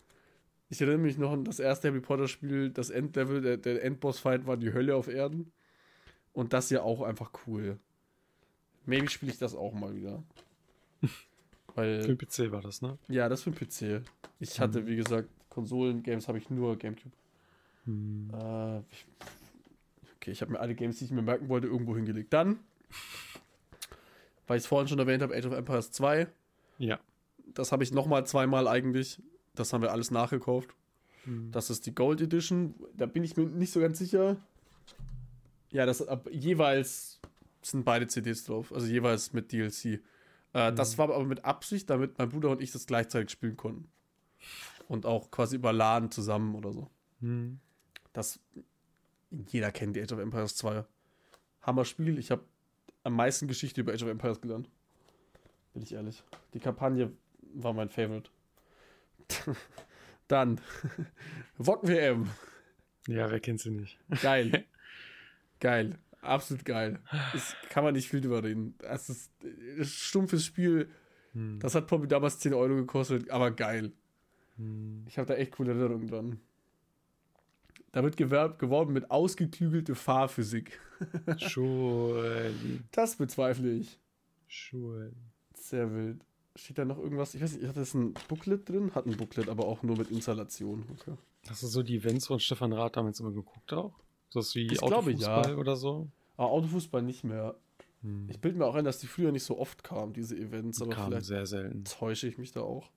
Ich erinnere mich noch an das erste Harry Potter Spiel, das Endlevel, der, der Endboss-Fight war die Hölle auf Erden. Und das ja auch einfach cool. Maybe spiele ich das auch mal wieder. Weil, für den PC war das, ne? Ja, das für den PC. Ich hatte, hm. wie gesagt, Konsolen-Games habe ich nur Gamecube. Hm. Äh, okay, ich habe mir alle Games, die ich mir merken wollte, irgendwo hingelegt. Dann, weil ich es vorhin schon erwähnt habe, Age of Empires 2. Ja. Das habe ich nochmal zweimal eigentlich das haben wir alles nachgekauft. Mhm. Das ist die Gold Edition. Da bin ich mir nicht so ganz sicher. Ja, das ab, jeweils sind beide CDs drauf, also jeweils mit DLC. Äh, mhm. Das war aber mit Absicht, damit mein Bruder und ich das gleichzeitig spielen konnten. Und auch quasi über LAN zusammen oder so. Mhm. Das jeder kennt die Age of Empires 2. Hammer Spiel. Ich habe am meisten Geschichte über Age of Empires gelernt. Bin ich ehrlich. Die Kampagne war mein Favorite. Dann Wok WM. Ja, wer kennt sie nicht? Geil. geil. Absolut geil. Das kann man nicht viel drüber reden. Das ist ein stumpfes Spiel. Hm. Das hat Poppy damals 10 Euro gekostet, aber geil. Hm. Ich habe da echt coole Erinnerungen dran. Da wird gewerbt, geworben mit ausgeklügelte Fahrphysik. Schön. Das bezweifle ich. Schön. Sehr wild. Steht da noch irgendwas? Ich weiß nicht, hat das ein Booklet drin? Hat ein Booklet, aber auch nur mit Installation. Okay. Hast du so die Events von Stefan Rath damals immer geguckt auch? So was wie ich Autofußball glaube, ja. oder so? Aber Autofußball nicht mehr. Hm. Ich bilde mir auch ein, dass die früher nicht so oft kamen, diese Events. Aber kamen sehr selten. Täusche ich mich da auch.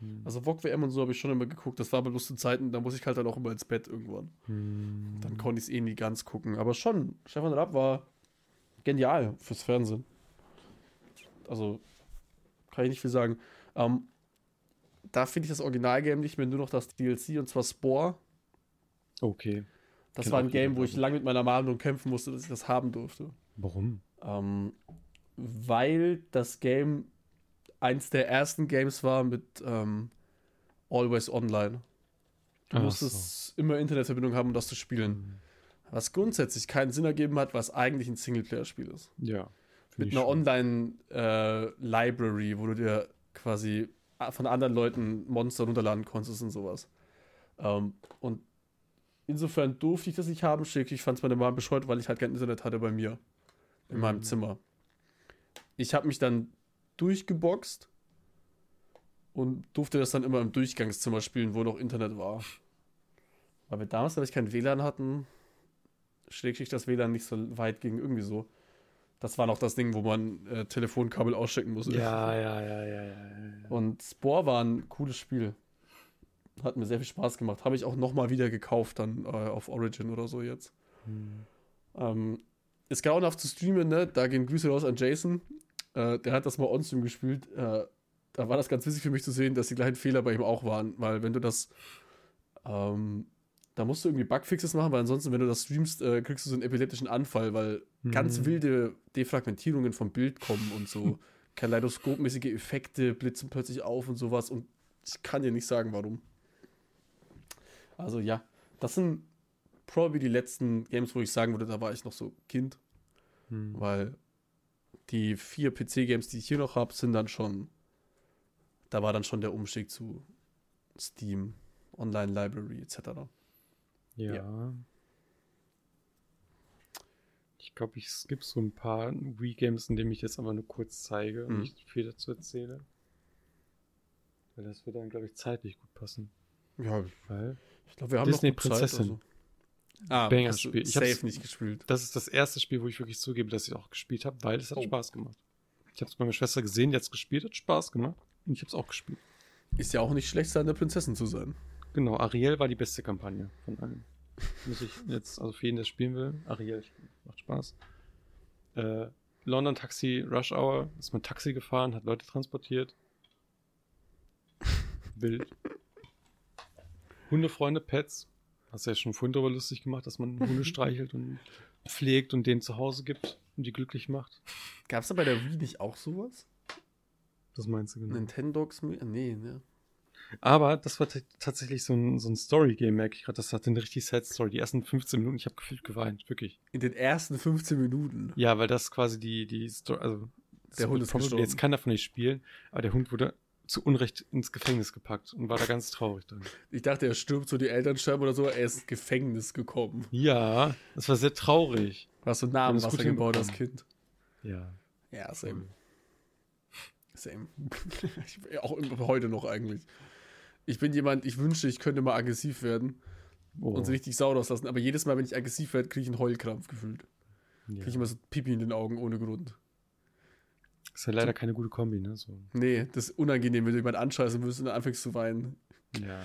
Hm. Also VOG WM und so habe ich schon immer geguckt. Das war aber lustige Zeiten, da muss ich halt dann auch immer ins Bett irgendwann. Hm. Dann konnte ich es eh nie ganz gucken. Aber schon, Stefan Raab war genial fürs Fernsehen. Also kann ich nicht viel sagen. Ähm, da finde ich das Originalgame nicht mehr, nur noch das DLC und zwar Spore. Okay. Das war ein Game, wo ich lange mit meiner Mom kämpfen musste, dass ich das haben durfte. Warum? Ähm, weil das Game eins der ersten Games war mit ähm, Always Online. Du Ach musstest so. immer Internetverbindung haben, um das zu spielen. Mhm. Was grundsätzlich keinen Sinn ergeben hat, was eigentlich ein Singleplayer-Spiel ist. Ja. Mit einer Online-Library, äh, wo du dir quasi von anderen Leuten Monster runterladen konntest und sowas. Ähm, und insofern durfte ich das nicht haben. Ich fand es meine Mama bescheuert, weil ich halt kein Internet hatte bei mir. In mhm. meinem Zimmer. Ich habe mich dann durchgeboxt und durfte das dann immer im Durchgangszimmer spielen, wo noch Internet war. Weil wir damals, glaube ich, kein WLAN hatten, schlägt sich das WLAN nicht so weit gegen irgendwie so. Das war noch das Ding, wo man äh, Telefonkabel ausstecken musste. Ja, ja, ja, ja, ja, ja. Und Spore war ein cooles Spiel. Hat mir sehr viel Spaß gemacht. Habe ich auch nochmal wieder gekauft, dann äh, auf Origin oder so jetzt. Hm. Ähm, ist grauenhaft zu streamen, ne? Da gehen Grüße raus an Jason. Äh, der hat das mal on-stream gespielt. Äh, da war das ganz witzig für mich zu sehen, dass die gleichen Fehler bei ihm auch waren. Weil wenn du das ähm, da musst du irgendwie Bugfixes machen, weil ansonsten, wenn du das streamst, äh, kriegst du so einen epileptischen Anfall, weil mhm. ganz wilde Defragmentierungen vom Bild kommen und so kaleidoskopmäßige Effekte blitzen plötzlich auf und sowas und ich kann dir nicht sagen, warum. Also ja, das sind probably die letzten Games, wo ich sagen würde, da war ich noch so Kind, mhm. weil die vier PC-Games, die ich hier noch habe, sind dann schon, da war dann schon der Umstieg zu Steam, Online Library etc. Ja. ja. Ich glaube, es gibt so ein paar Wii-Games, in denen ich jetzt aber nur kurz zeige und mhm. nicht viel dazu erzähle. Weil das wird dann, glaube ich, zeitlich gut passen. Ja, Weil ich glaube, wir haben Disney noch Prinzessin. Zeit, also. Ah, Banger-Spiel. Ich safe nicht gespielt. Das ist das erste Spiel, wo ich wirklich zugebe, dass ich auch gespielt habe, weil es hat oh. Spaß gemacht. Ich habe es bei meiner Schwester gesehen, die hat es gespielt, hat Spaß gemacht und ich habe es auch gespielt. Ist ja auch nicht schlecht, seine Prinzessin zu sein. Genau, Ariel war die beste Kampagne von allen. Muss ich jetzt, also für jeden, der spielen will, Ariel, macht Spaß. Äh, London Taxi Rush Hour, ist mit Taxi gefahren, hat Leute transportiert. Wild. Hundefreunde, Pets. Hast du ja schon vorhin darüber lustig gemacht, dass man Hunde streichelt und pflegt und denen zu Hause gibt und die glücklich macht. Gab es da bei der Wii nicht auch sowas? Was meinst du genau? Nintendogs? Nee, ne? Aber das war tatsächlich so ein, so ein Story-Game, merke ich gerade. Das hat eine richtig sad Story. Die ersten 15 Minuten, ich habe gefühlt geweint, wirklich. In den ersten 15 Minuten? Ja, weil das quasi die, die Story, also der Hund ist gestorben. Jetzt kann davon nicht spielen, aber der Hund wurde zu Unrecht ins Gefängnis gepackt und war da ganz traurig dann. Ich dachte, er stirbt, so die Eltern sterben oder so, er ist ins Gefängnis gekommen. Ja, das war sehr traurig. Warst du nah am Wasser gebaut, das Kind? Ja. Ja, same. Same. auch heute noch eigentlich. Ich bin jemand, ich wünschte, ich könnte mal aggressiv werden oh. und sie richtig sauer auslassen. Aber jedes Mal, wenn ich aggressiv werde, kriege ich einen Heulkrampf gefühlt. Ja. Kriege ich immer so Pipi in den Augen ohne Grund. Das ist ja leider keine gute Kombi, ne? So. Nee, das ist unangenehm, wenn du jemanden anscheißen wirst und dann anfängst zu weinen. Ja.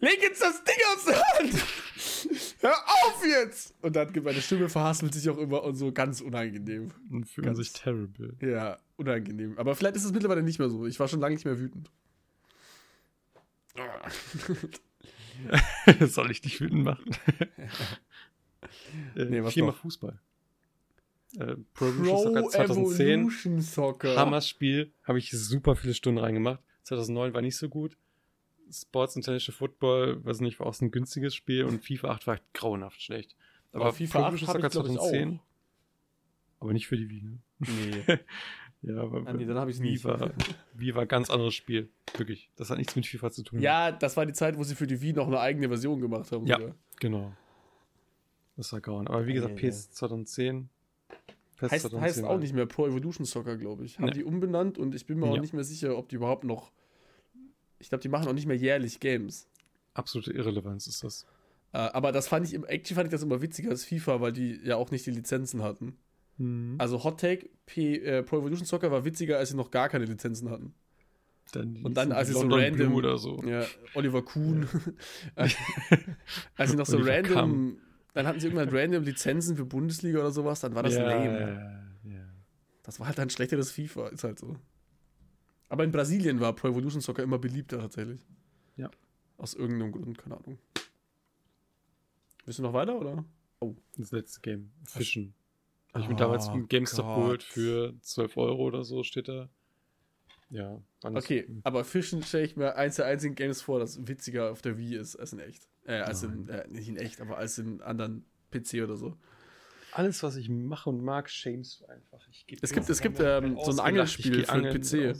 Leg jetzt das Ding aus der Hand! Hör auf jetzt! Und dann gibt meine Stimme verhaspelt sich auch immer und so ganz unangenehm. Und fühlen ganz, sich terrible. Ja, unangenehm. Aber vielleicht ist es mittlerweile nicht mehr so. Ich war schon lange nicht mehr wütend. Soll ich dich wütend machen? äh, nee, was viermal Fußball. Äh, Pro, Pro Soccer 2010. Soccer. Hammers Spiel. Habe ich super viele Stunden reingemacht. 2009 war nicht so gut. Sports International Football, weiß nicht, war auch so ein günstiges Spiel und FIFA 8 war grauenhaft schlecht. Aber, Aber FIFA Pro 8 Soccer 2010. Aber nicht für die Wien. Nee. Ja, aber ah, nee, dann habe ich. War, Wii war ganz anderes Spiel. Wirklich. Das hat nichts mit FIFA zu tun. Ja, das war die Zeit, wo sie für die Wii noch eine eigene Version gemacht haben. Ja, sogar. genau. Das war grauen. Aber wie gesagt, nee, PS nee. 2010. PS heißt, 2010 heißt auch nicht mehr Pro Evolution Soccer, glaube ich. Haben nee. die umbenannt und ich bin mir auch nicht mehr sicher, ob die überhaupt noch. Ich glaube, die machen auch nicht mehr jährlich Games. Absolute Irrelevanz ist das. Äh, aber das fand ich, actually fand ich das immer witziger als FIFA, weil die ja auch nicht die Lizenzen hatten. Mhm. Also Hot Take, P, äh, Pro Evolution Soccer war witziger, als sie noch gar keine Lizenzen hatten. Dann und dann, als sie so random. oder so. Ja, Oliver Kuhn. als sie noch so Oliver random. Kamm. Dann hatten sie irgendwann random Lizenzen für Bundesliga oder sowas, dann war das ja, lame. Ja, ja. Das war halt ein schlechteres FIFA, ist halt so. Aber in Brasilien war Pro Evolution Soccer immer beliebter tatsächlich. Ja. Aus irgendeinem Grund, keine Ahnung. Bist du noch weiter, oder? Oh. Das letzte Game. Fischen. Habe ich mir damals im GameStop Gott. geholt für 12 Euro oder so, steht da. Ja. Okay, aber Fischen stelle ich mir eins der einzigen Games vor, das witziger auf der Wii ist als in echt. Äh, als in, äh, nicht in echt, aber als in anderen PC oder so. Alles, was ich mache und mag, shamest du einfach. es gibt, es gibt ähm, so ein Angelspiel für den PC.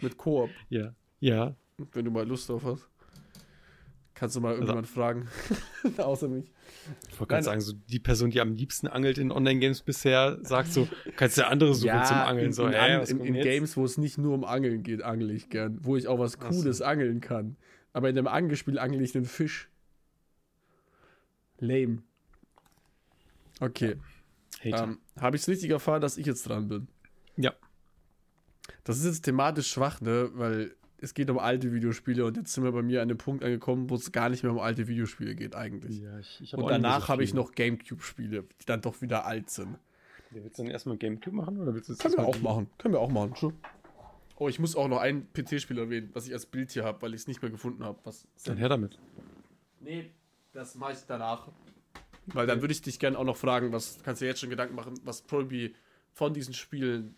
Mit Koop. Ja. Ja. Wenn du mal Lust drauf hast. Kannst du mal also irgendwann also, fragen. Außer mich. Ich wollte gerade sagen, so die Person, die am liebsten angelt in Online-Games bisher, sagt so, kannst du ja andere suchen ja, zum Angeln. In, so, in, ey, in, in Games, wo es nicht nur um Angeln geht, angel ich gern. Wo ich auch was Cooles so. angeln kann. Aber in dem Angelspiel angel ich einen Fisch. Lame. Okay. Ähm, Habe ich es richtig erfahren, dass ich jetzt dran bin? Ja. Das ist jetzt thematisch schwach, ne? Weil es geht um alte Videospiele und jetzt sind wir bei mir an dem Punkt angekommen, wo es gar nicht mehr um alte Videospiele geht eigentlich. Ja, ich, ich und danach habe ich noch Gamecube-Spiele, die dann doch wieder alt sind. Ja, willst du dann erstmal Gamecube machen oder willst du Können wir auch machen. Können wir auch machen. Oh, ich muss auch noch ein PC-Spiel erwähnen, was ich als Bild hier habe, weil ich es nicht mehr gefunden habe. Was dann her damit. Nee, das mache ich danach. Weil dann würde ich dich gerne auch noch fragen, was kannst du jetzt schon Gedanken machen, was Proby von diesen Spielen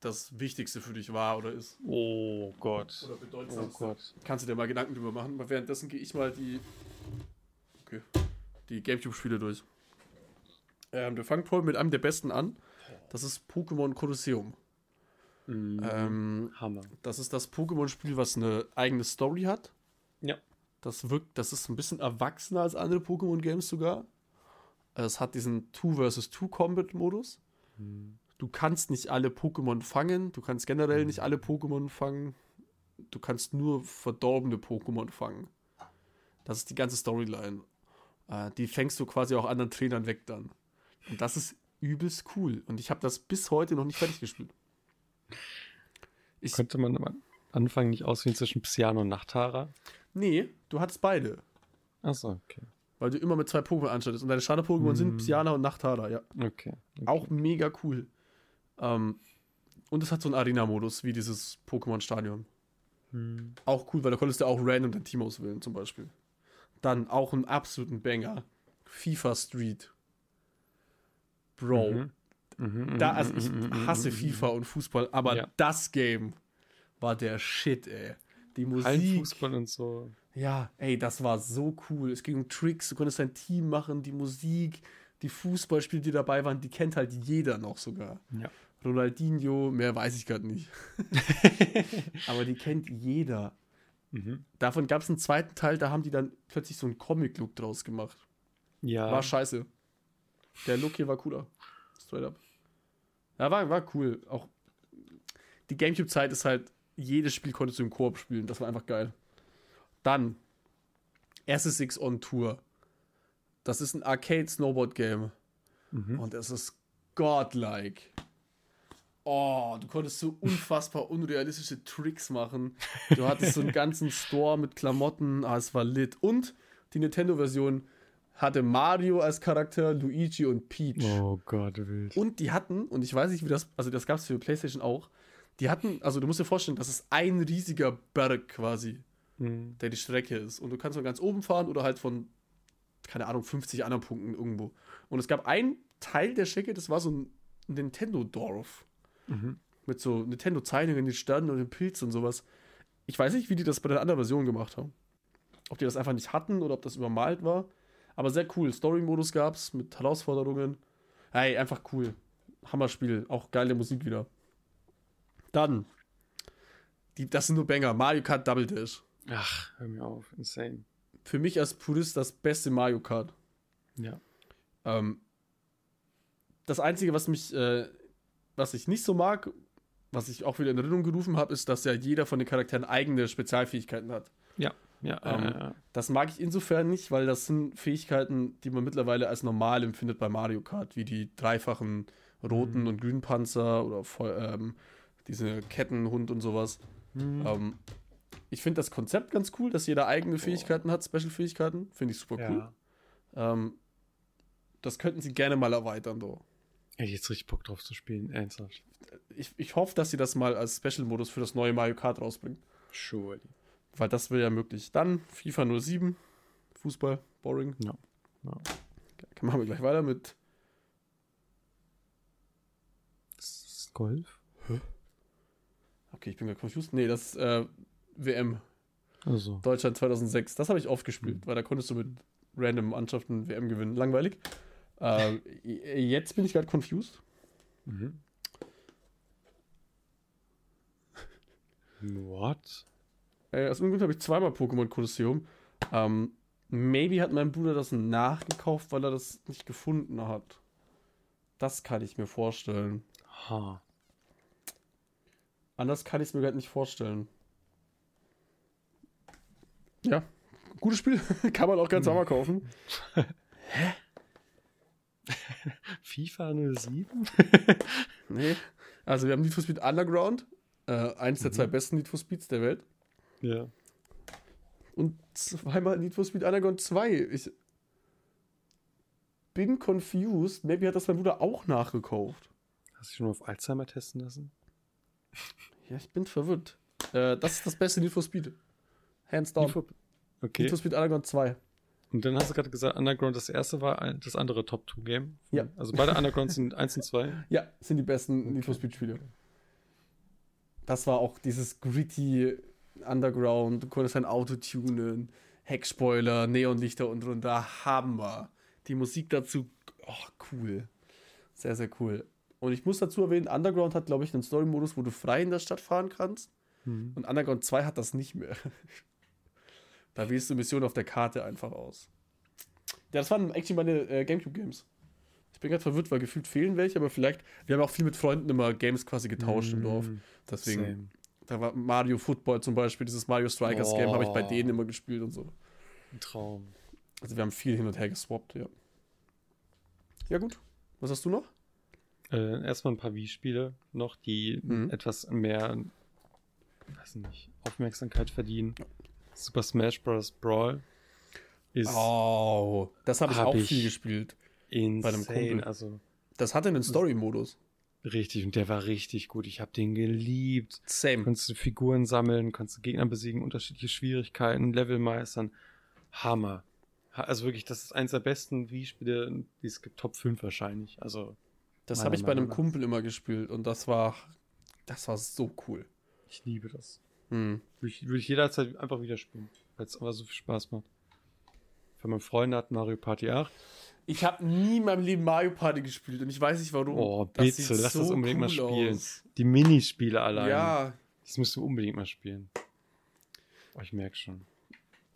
das Wichtigste für dich war oder ist. Oh Gott. Oder bedeutsamste. Oh Gott. Kannst du dir mal Gedanken drüber machen? Aber währenddessen gehe ich mal die. Okay. Die Gamecube-Spiele durch. Ähm, wir fangen voll mit einem der besten an. Das ist Pokémon Colosseum. Mm, ähm, Hammer. Das ist das Pokémon-Spiel, was eine eigene Story hat. Ja. Das wirkt, das ist ein bisschen erwachsener als andere Pokémon-Games sogar. Es hat diesen 2 vs 2 Combat-Modus. Mhm du kannst nicht alle Pokémon fangen, du kannst generell nicht alle Pokémon fangen, du kannst nur verdorbene Pokémon fangen. Das ist die ganze Storyline. Äh, die fängst du quasi auch anderen Trainern weg dann. Und das ist übelst cool. Und ich habe das bis heute noch nicht fertig gespielt. Ich, Könnte man am Anfang nicht auswählen zwischen Psyano und Nachtara? Nee, du hattest beide. Achso, okay. Weil du immer mit zwei Pokémon anschaltest. Und deine Starter-Pokémon mm. sind Psyana und Nachtara, ja. Okay, okay. Auch mega cool. Ähm, und es hat so einen Arena-Modus, wie dieses Pokémon-Stadion. Hm. Auch cool, weil da konntest du auch random dein Team auswählen, zum Beispiel. Dann auch einen absoluten Banger. FIFA Street. Bro. Mhm. Mhm, da, also ich mhm, mhm, hasse mhm, FIFA und Fußball, aber ja. das Game war der Shit, ey. Die Musik. Fußball und so. Ja, ey, das war so cool. Es ging um Tricks, du konntest dein Team machen, die Musik, die Fußballspiele, die dabei waren, die kennt halt jeder noch sogar. Ja. Ronaldinho, mehr weiß ich gerade nicht. Aber die kennt jeder. Mhm. Davon gab es einen zweiten Teil, da haben die dann plötzlich so einen Comic-Look draus gemacht. Ja. War scheiße. Der Look hier war cooler. Straight up. Ja, war, war cool. Auch die Gamecube-Zeit ist halt, jedes Spiel konntest du im Koop spielen. Das war einfach geil. Dann SSX on Tour. Das ist ein Arcade-Snowboard-Game. Mhm. Und es ist godlike. Oh, du konntest so unfassbar unrealistische Tricks machen. Du hattest so einen ganzen Store mit Klamotten, ah, es war lit. Und die Nintendo-Version hatte Mario als Charakter, Luigi und Peach. Oh Gott, wild. Und die hatten, und ich weiß nicht, wie das, also das gab es für PlayStation auch, die hatten, also du musst dir vorstellen, das ist ein riesiger Berg quasi, mhm. der die Strecke ist. Und du kannst von ganz oben fahren oder halt von, keine Ahnung, 50 anderen Punkten irgendwo. Und es gab einen Teil der Strecke, das war so ein Nintendo-Dorf. Mhm. Mit so Nintendo-Zeichnungen, den Sternen und den Pilz und sowas. Ich weiß nicht, wie die das bei der anderen Version gemacht haben. Ob die das einfach nicht hatten oder ob das übermalt war. Aber sehr cool. Story-Modus gab es mit Herausforderungen. Hey, einfach cool. Hammerspiel. Auch geile Musik wieder. Dann. Die, das sind nur Banger. Mario Kart Double Dash. Ach, hör mir auf. Insane. Für mich als Purist das beste Mario Kart. Ja. Ähm, das Einzige, was mich äh, was ich nicht so mag, was ich auch wieder in Erinnerung gerufen habe, ist, dass ja jeder von den Charakteren eigene Spezialfähigkeiten hat. Ja, ja. Ähm, äh, das mag ich insofern nicht, weil das sind Fähigkeiten, die man mittlerweile als normal empfindet bei Mario Kart, wie die dreifachen roten mhm. und grünen Panzer oder ähm, diese Kettenhund und sowas. Mhm. Ähm, ich finde das Konzept ganz cool, dass jeder eigene Fähigkeiten hat, Special-Fähigkeiten. Finde ich super cool. Ja. Ähm, das könnten sie gerne mal erweitern, doch. Hätte ich jetzt richtig Bock drauf zu spielen, ernsthaft. Ich, ich hoffe, dass sie das mal als Special-Modus für das neue Mario Kart rausbringen. Sure. Weil das wäre ja möglich. Dann FIFA 07, Fußball, boring. Ja. Ja. Okay, machen wir gleich weiter mit. Das ist Golf? Hä? Okay, ich bin gerade confused. Nee, das ist äh, WM. Also. Deutschland 2006. Das habe ich oft gespielt, mhm. weil da konntest du mit random Mannschaften WM gewinnen. Langweilig. Äh, jetzt bin ich gerade confused. Mhm. What? Äh, aus irgendeinem Grund habe ich zweimal Pokémon Kolosseum. Ähm, maybe hat mein Bruder das nachgekauft, weil er das nicht gefunden hat. Das kann ich mir vorstellen. Ha. Anders kann ich es mir gerade nicht vorstellen. Ja, gutes Spiel. kann man auch ganz hm. normal kaufen. Hä? FIFA 07? nee. Also wir haben Need for Speed Underground. Äh, eins der mhm. zwei besten Need for Speeds der Welt. Ja. Und zweimal Need for Speed Underground 2. Ich bin confused. Maybe hat das mein Bruder auch nachgekauft. Hast du schon mal auf Alzheimer testen lassen? Ja, ich bin verwirrt. Äh, das ist das beste Need for Speed. Hands down. Need for, okay. Need for Speed Underground 2. Und dann hast du gerade gesagt, Underground das erste war das andere Top-2-Game. Ja. Also beide Undergrounds sind 1 und 2. Ja, sind die besten okay. Need for Speed-Spiele. Das war auch dieses gritty Underground, du konntest ein Auto tunen, Heckspoiler, Neonlichter und drunter, Hammer. Die Musik dazu, oh, cool. Sehr, sehr cool. Und ich muss dazu erwähnen, Underground hat, glaube ich, einen Story-Modus, wo du frei in der Stadt fahren kannst. Mhm. Und Underground 2 hat das nicht mehr. da wählst du Missionen auf der Karte einfach aus. Ja, das waren actually meine äh, Gamecube-Games. Ich bin gerade verwirrt, weil gefühlt fehlen welche, aber vielleicht, wir haben auch viel mit Freunden immer Games quasi getauscht mhm. im Dorf. Deswegen, Same. Da war Mario Football zum Beispiel, dieses Mario Strikers oh. Game habe ich bei denen immer gespielt und so. Ein Traum. Also wir haben viel hin und her geswappt, ja. Ja, gut. Was hast du noch? Äh, erstmal ein paar Wii-Spiele noch, die mhm. etwas mehr, weiß nicht, Aufmerksamkeit verdienen. Super Smash Bros. Brawl ist. Oh, das habe ich hab auch ich viel gespielt. Insane, bei einem Kumpel. Also, das hatte einen Story-Modus. Richtig, und der war richtig gut. Ich habe den geliebt. Same. Konntest du Figuren sammeln, konntest du Gegner besiegen, unterschiedliche Schwierigkeiten, Level meistern. Hammer. Also wirklich, das ist eins der besten Wii-Spiele, die es gibt. Top 5 wahrscheinlich. Also. Das habe ich bei einem nach. Kumpel immer gespielt und das war, das war so cool. Ich liebe das. Hm. Würde ich, würde ich jederzeit einfach wieder spielen, weil es einfach so viel Spaß macht. Für meine Freunde hat Mario Party 8 ich habe nie in meinem Leben Mario Party gespielt und ich weiß nicht warum. Oh, bitte, das lass so das unbedingt cool mal spielen. Aus. Die Minispiele allein. Ja. Das musst du unbedingt mal spielen. Oh, ich merke schon.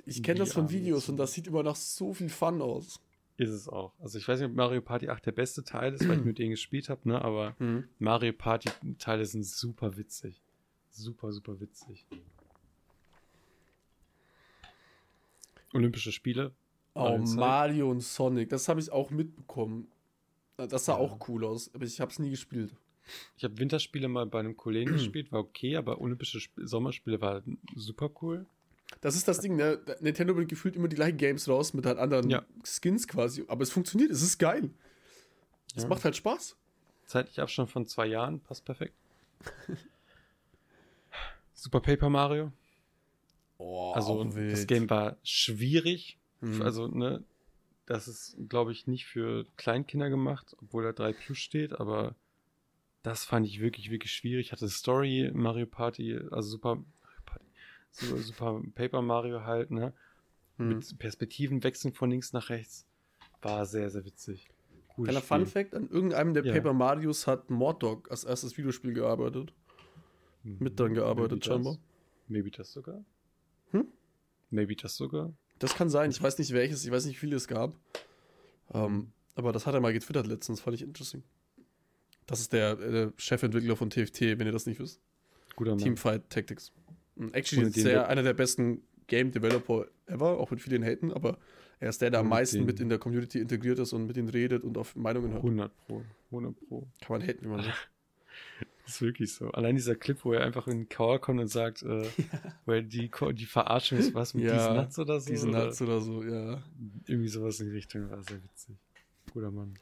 Ich kenne das von Videos und das sieht immer nach so viel Fun aus. Ist es auch. Also ich weiß nicht, ob Mario Party 8 der beste Teil ist, weil ich mit denen gespielt habe, ne? aber mhm. Mario Party Teile sind super witzig. Super, super witzig. Olympische Spiele Oh, Mario und Sonic, das habe ich auch mitbekommen. Das sah ja. auch cool aus, aber ich habe es nie gespielt. Ich habe Winterspiele mal bei einem Kollegen gespielt, war okay, aber Olympische Sp Sommerspiele war super cool. Das ist das Ding, ne? Nintendo bringt gefühlt immer die gleichen Games raus mit halt anderen ja. Skins quasi, aber es funktioniert, es ist geil. Es ja. macht halt Spaß. Zeitlich Abstand von zwei Jahren, passt perfekt. Super Paper Mario. Oh, also das Game war schwierig, Mhm. Also, ne, das ist, glaube ich, nicht für Kleinkinder gemacht, obwohl da 3 Plus steht, aber das fand ich wirklich, wirklich schwierig. Ich hatte Story, Mario Party, also Super, Super, Super Paper Mario halt, ne? Mhm. Mit Perspektiven wechseln von links nach rechts. War sehr, sehr witzig. Cooles Kleiner Fun Fact: An irgendeinem der ja. Paper Marios hat Mordog als erstes Videospiel gearbeitet. Mit dran gearbeitet, Maybe scheinbar. Das. Maybe das sogar? Hm? Maybe das sogar? Das kann sein. Ich weiß nicht welches, ich weiß nicht, wie viele es gab. Ähm, aber das hat er mal getwittert letztens, fand ich interesting. Das ist der, der Chefentwickler von TFT, wenn ihr das nicht wisst. Guter Mann. Teamfight Tactics. Actually ist er einer der besten Game Developer ever, auch mit vielen Haten, aber er ist der, der am meisten mit in der Community integriert ist und mit ihnen redet und auf Meinungen hört. 100 Pro. 100 Pro. Kann man haten, wie man will. Das ist wirklich so. Allein dieser Clip, wo er einfach in den Call kommt und sagt, äh, ja. weil die, die Verarschung ist was mit ja, diesen Nuts oder so. Diesen Nuts oder so, ja. Irgendwie sowas in die Richtung war sehr witzig. Guter Mann.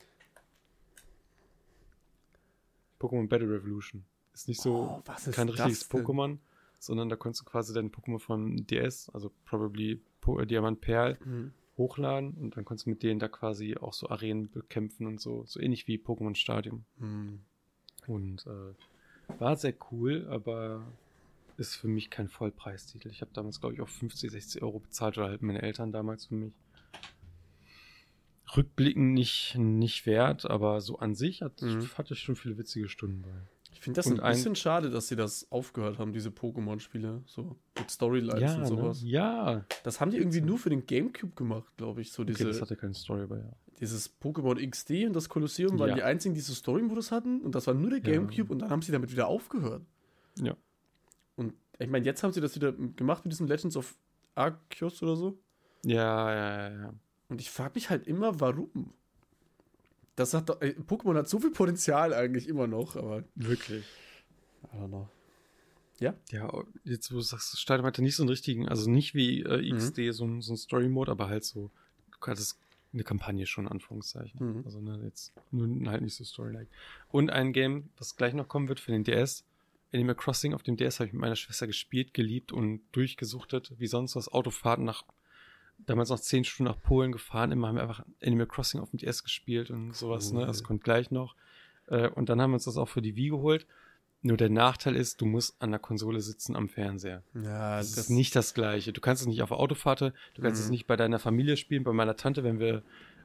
Pokémon Battle Revolution. Ist nicht so oh, ist kein richtiges Pokémon, sondern da konntest du quasi dein Pokémon von DS, also probably po äh, Diamant Perl, mhm. hochladen und dann konntest du mit denen da quasi auch so Arenen bekämpfen und so. So ähnlich wie Pokémon Stadium. Mhm. Und äh, war sehr cool, aber ist für mich kein Vollpreistitel. Ich habe damals, glaube ich, auch 50, 60 Euro bezahlt oder halt meine Eltern damals für mich. Rückblickend nicht, nicht wert, aber so an sich hat, mhm. hatte ich schon viele witzige Stunden bei. Ich finde das und ein bisschen ein, schade, dass sie das aufgehört haben, diese Pokémon-Spiele, so mit Storylines ja, und ne? sowas. Ne? Ja. Das haben die irgendwie nur für den Gamecube gemacht, glaube ich. So diese, okay, das hatte keine Story bei, ja. Dieses Pokémon XD und das Kolosseum waren ja. die einzigen, die so Story-Modus hatten und das war nur der Gamecube ja. und dann haben sie damit wieder aufgehört. Ja. Und ich meine, jetzt haben sie das wieder gemacht mit diesem Legends of Arceus oder so. Ja, ja, ja, ja. Und ich frage mich halt immer, warum. Das hat doch, äh, Pokémon hat so viel Potenzial eigentlich immer noch, aber. Wirklich. I don't know. Ja? Ja, jetzt wo du sagst, Stadium hatte nicht so einen richtigen, also nicht wie äh, XD, mhm. so, ein, so ein Story-Mode, aber halt so, du hattest eine Kampagne schon, Anführungszeichen. Mhm. Also ne, jetzt nur halt nicht so Story-like. Und ein Game, das gleich noch kommen wird für den DS, Animal Crossing auf dem DS habe ich mit meiner Schwester gespielt, geliebt und durchgesuchtet, wie sonst was, Autofahrten nach damals noch zehn Stunden nach Polen gefahren, immer haben wir einfach Animal Crossing auf dem DS gespielt und sowas, cool. ne? Das kommt gleich noch. Äh, und dann haben wir uns das auch für die Wii geholt. Nur der Nachteil ist, du musst an der Konsole sitzen am Fernseher. Ja, das, das ist nicht das Gleiche. Du kannst es nicht auf Autofahrt, du kannst mhm. es nicht bei deiner Familie spielen, bei meiner Tante, wenn wir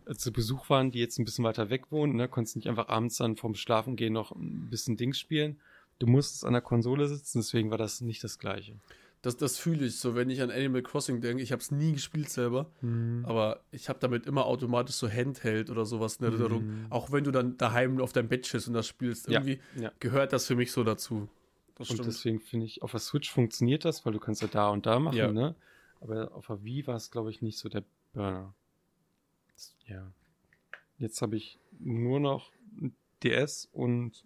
äh, zu Besuch waren, die jetzt ein bisschen weiter weg wohnen, ne, konntest nicht einfach abends dann vorm Schlafen gehen noch ein bisschen Dings spielen. Du musst an der Konsole sitzen, deswegen war das nicht das Gleiche das, das fühle ich so, wenn ich an Animal Crossing denke. Ich habe es nie gespielt selber, mhm. aber ich habe damit immer automatisch so Handheld oder sowas in Erinnerung. Mhm. Auch wenn du dann daheim auf deinem Bett schießt und das spielst, irgendwie ja, ja. gehört das für mich so dazu. Das und stimmt. deswegen finde ich, auf der Switch funktioniert das, weil du kannst ja da und da machen, ja. ne? Aber auf der Wii war es, glaube ich, nicht so der Burner. Ja. Jetzt habe ich nur noch DS und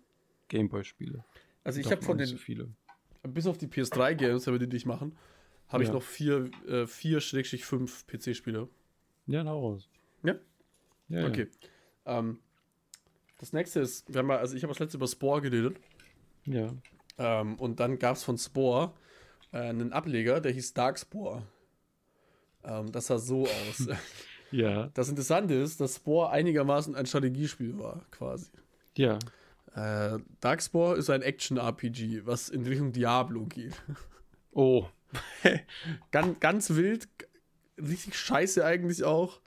Gameboy-Spiele. Also ich habe von den, so viele bis auf die PS3-Games, damit die dich machen, habe ja. ich noch vier, äh, vier Schrägstrich fünf PC-Spiele. Ja, na raus. Ja? Ja, Okay. Ja. Ähm, das nächste ist, wir haben mal, also ich habe das letzte über Spore geredet. Ja. Ähm, und dann gab es von Spore äh, einen Ableger, der hieß Dark Spore. Ähm, das sah so aus. ja. Das Interessante ist, dass Spore einigermaßen ein Strategiespiel war, quasi. Ja. Äh, Darkspore ist ein Action-RPG, was in Richtung Diablo geht. Oh. ganz, ganz wild, richtig scheiße eigentlich auch.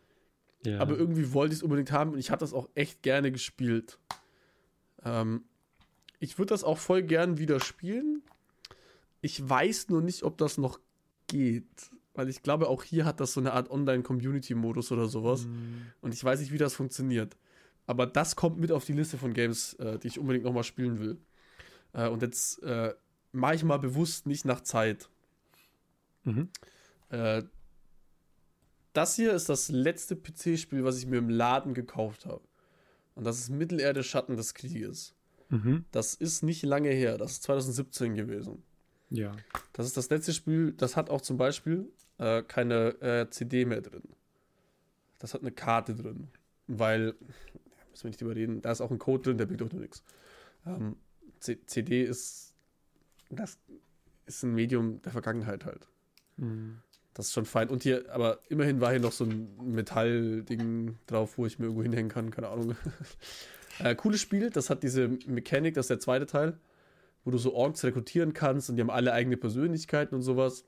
Ja. Aber irgendwie wollte ich es unbedingt haben und ich habe das auch echt gerne gespielt. Ähm, ich würde das auch voll gern wieder spielen. Ich weiß nur nicht, ob das noch geht. Weil ich glaube, auch hier hat das so eine Art Online-Community-Modus oder sowas. Mm. Und ich weiß nicht, wie das funktioniert. Aber das kommt mit auf die Liste von Games, äh, die ich unbedingt nochmal spielen will. Äh, und jetzt äh, mache ich mal bewusst nicht nach Zeit. Mhm. Äh, das hier ist das letzte PC-Spiel, was ich mir im Laden gekauft habe. Und das ist Mittelerde Schatten des Krieges. Mhm. Das ist nicht lange her, das ist 2017 gewesen. Ja. Das ist das letzte Spiel, das hat auch zum Beispiel äh, keine äh, CD mehr drin. Das hat eine Karte drin. Weil müssen wir nicht überreden. Da ist auch ein Code drin, der bringt auch nur nichts. Ähm, CD ist, das ist ein Medium der Vergangenheit halt. Mhm. Das ist schon fein. Und hier, aber immerhin war hier noch so ein Metallding drauf, wo ich mir irgendwo hinhängen kann, keine Ahnung. äh, cooles Spiel, das hat diese Mechanik, das ist der zweite Teil, wo du so Orks rekrutieren kannst und die haben alle eigene Persönlichkeiten und sowas.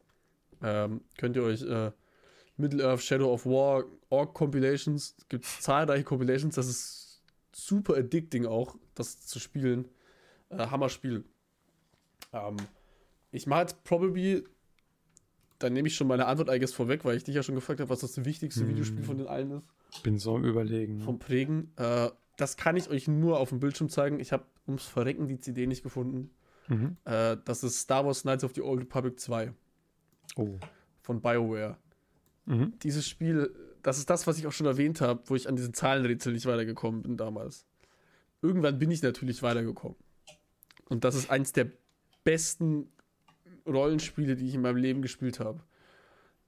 Ähm, könnt ihr euch äh, Middle-earth Shadow of War Orc Compilations, gibt es zahlreiche Compilations, das ist super addicting auch, das zu spielen. Äh, Hammer-Spiel. Ähm, ich mache jetzt probably, dann nehme ich schon meine Antwort eigentlich vorweg, weil ich dich ja schon gefragt habe, was das wichtigste hm. Videospiel von den allen ist. Bin so am Überlegen. Vom Prägen. Äh, das kann ich euch nur auf dem Bildschirm zeigen. Ich habe ums Verrecken die CD nicht gefunden. Mhm. Äh, das ist Star Wars Knights of the Old Republic 2. Oh. Von BioWare. Mhm. Dieses Spiel das ist das, was ich auch schon erwähnt habe, wo ich an diesen Zahlenrätsel nicht weitergekommen bin damals. Irgendwann bin ich natürlich weitergekommen. Und das ist eins der besten Rollenspiele, die ich in meinem Leben gespielt habe.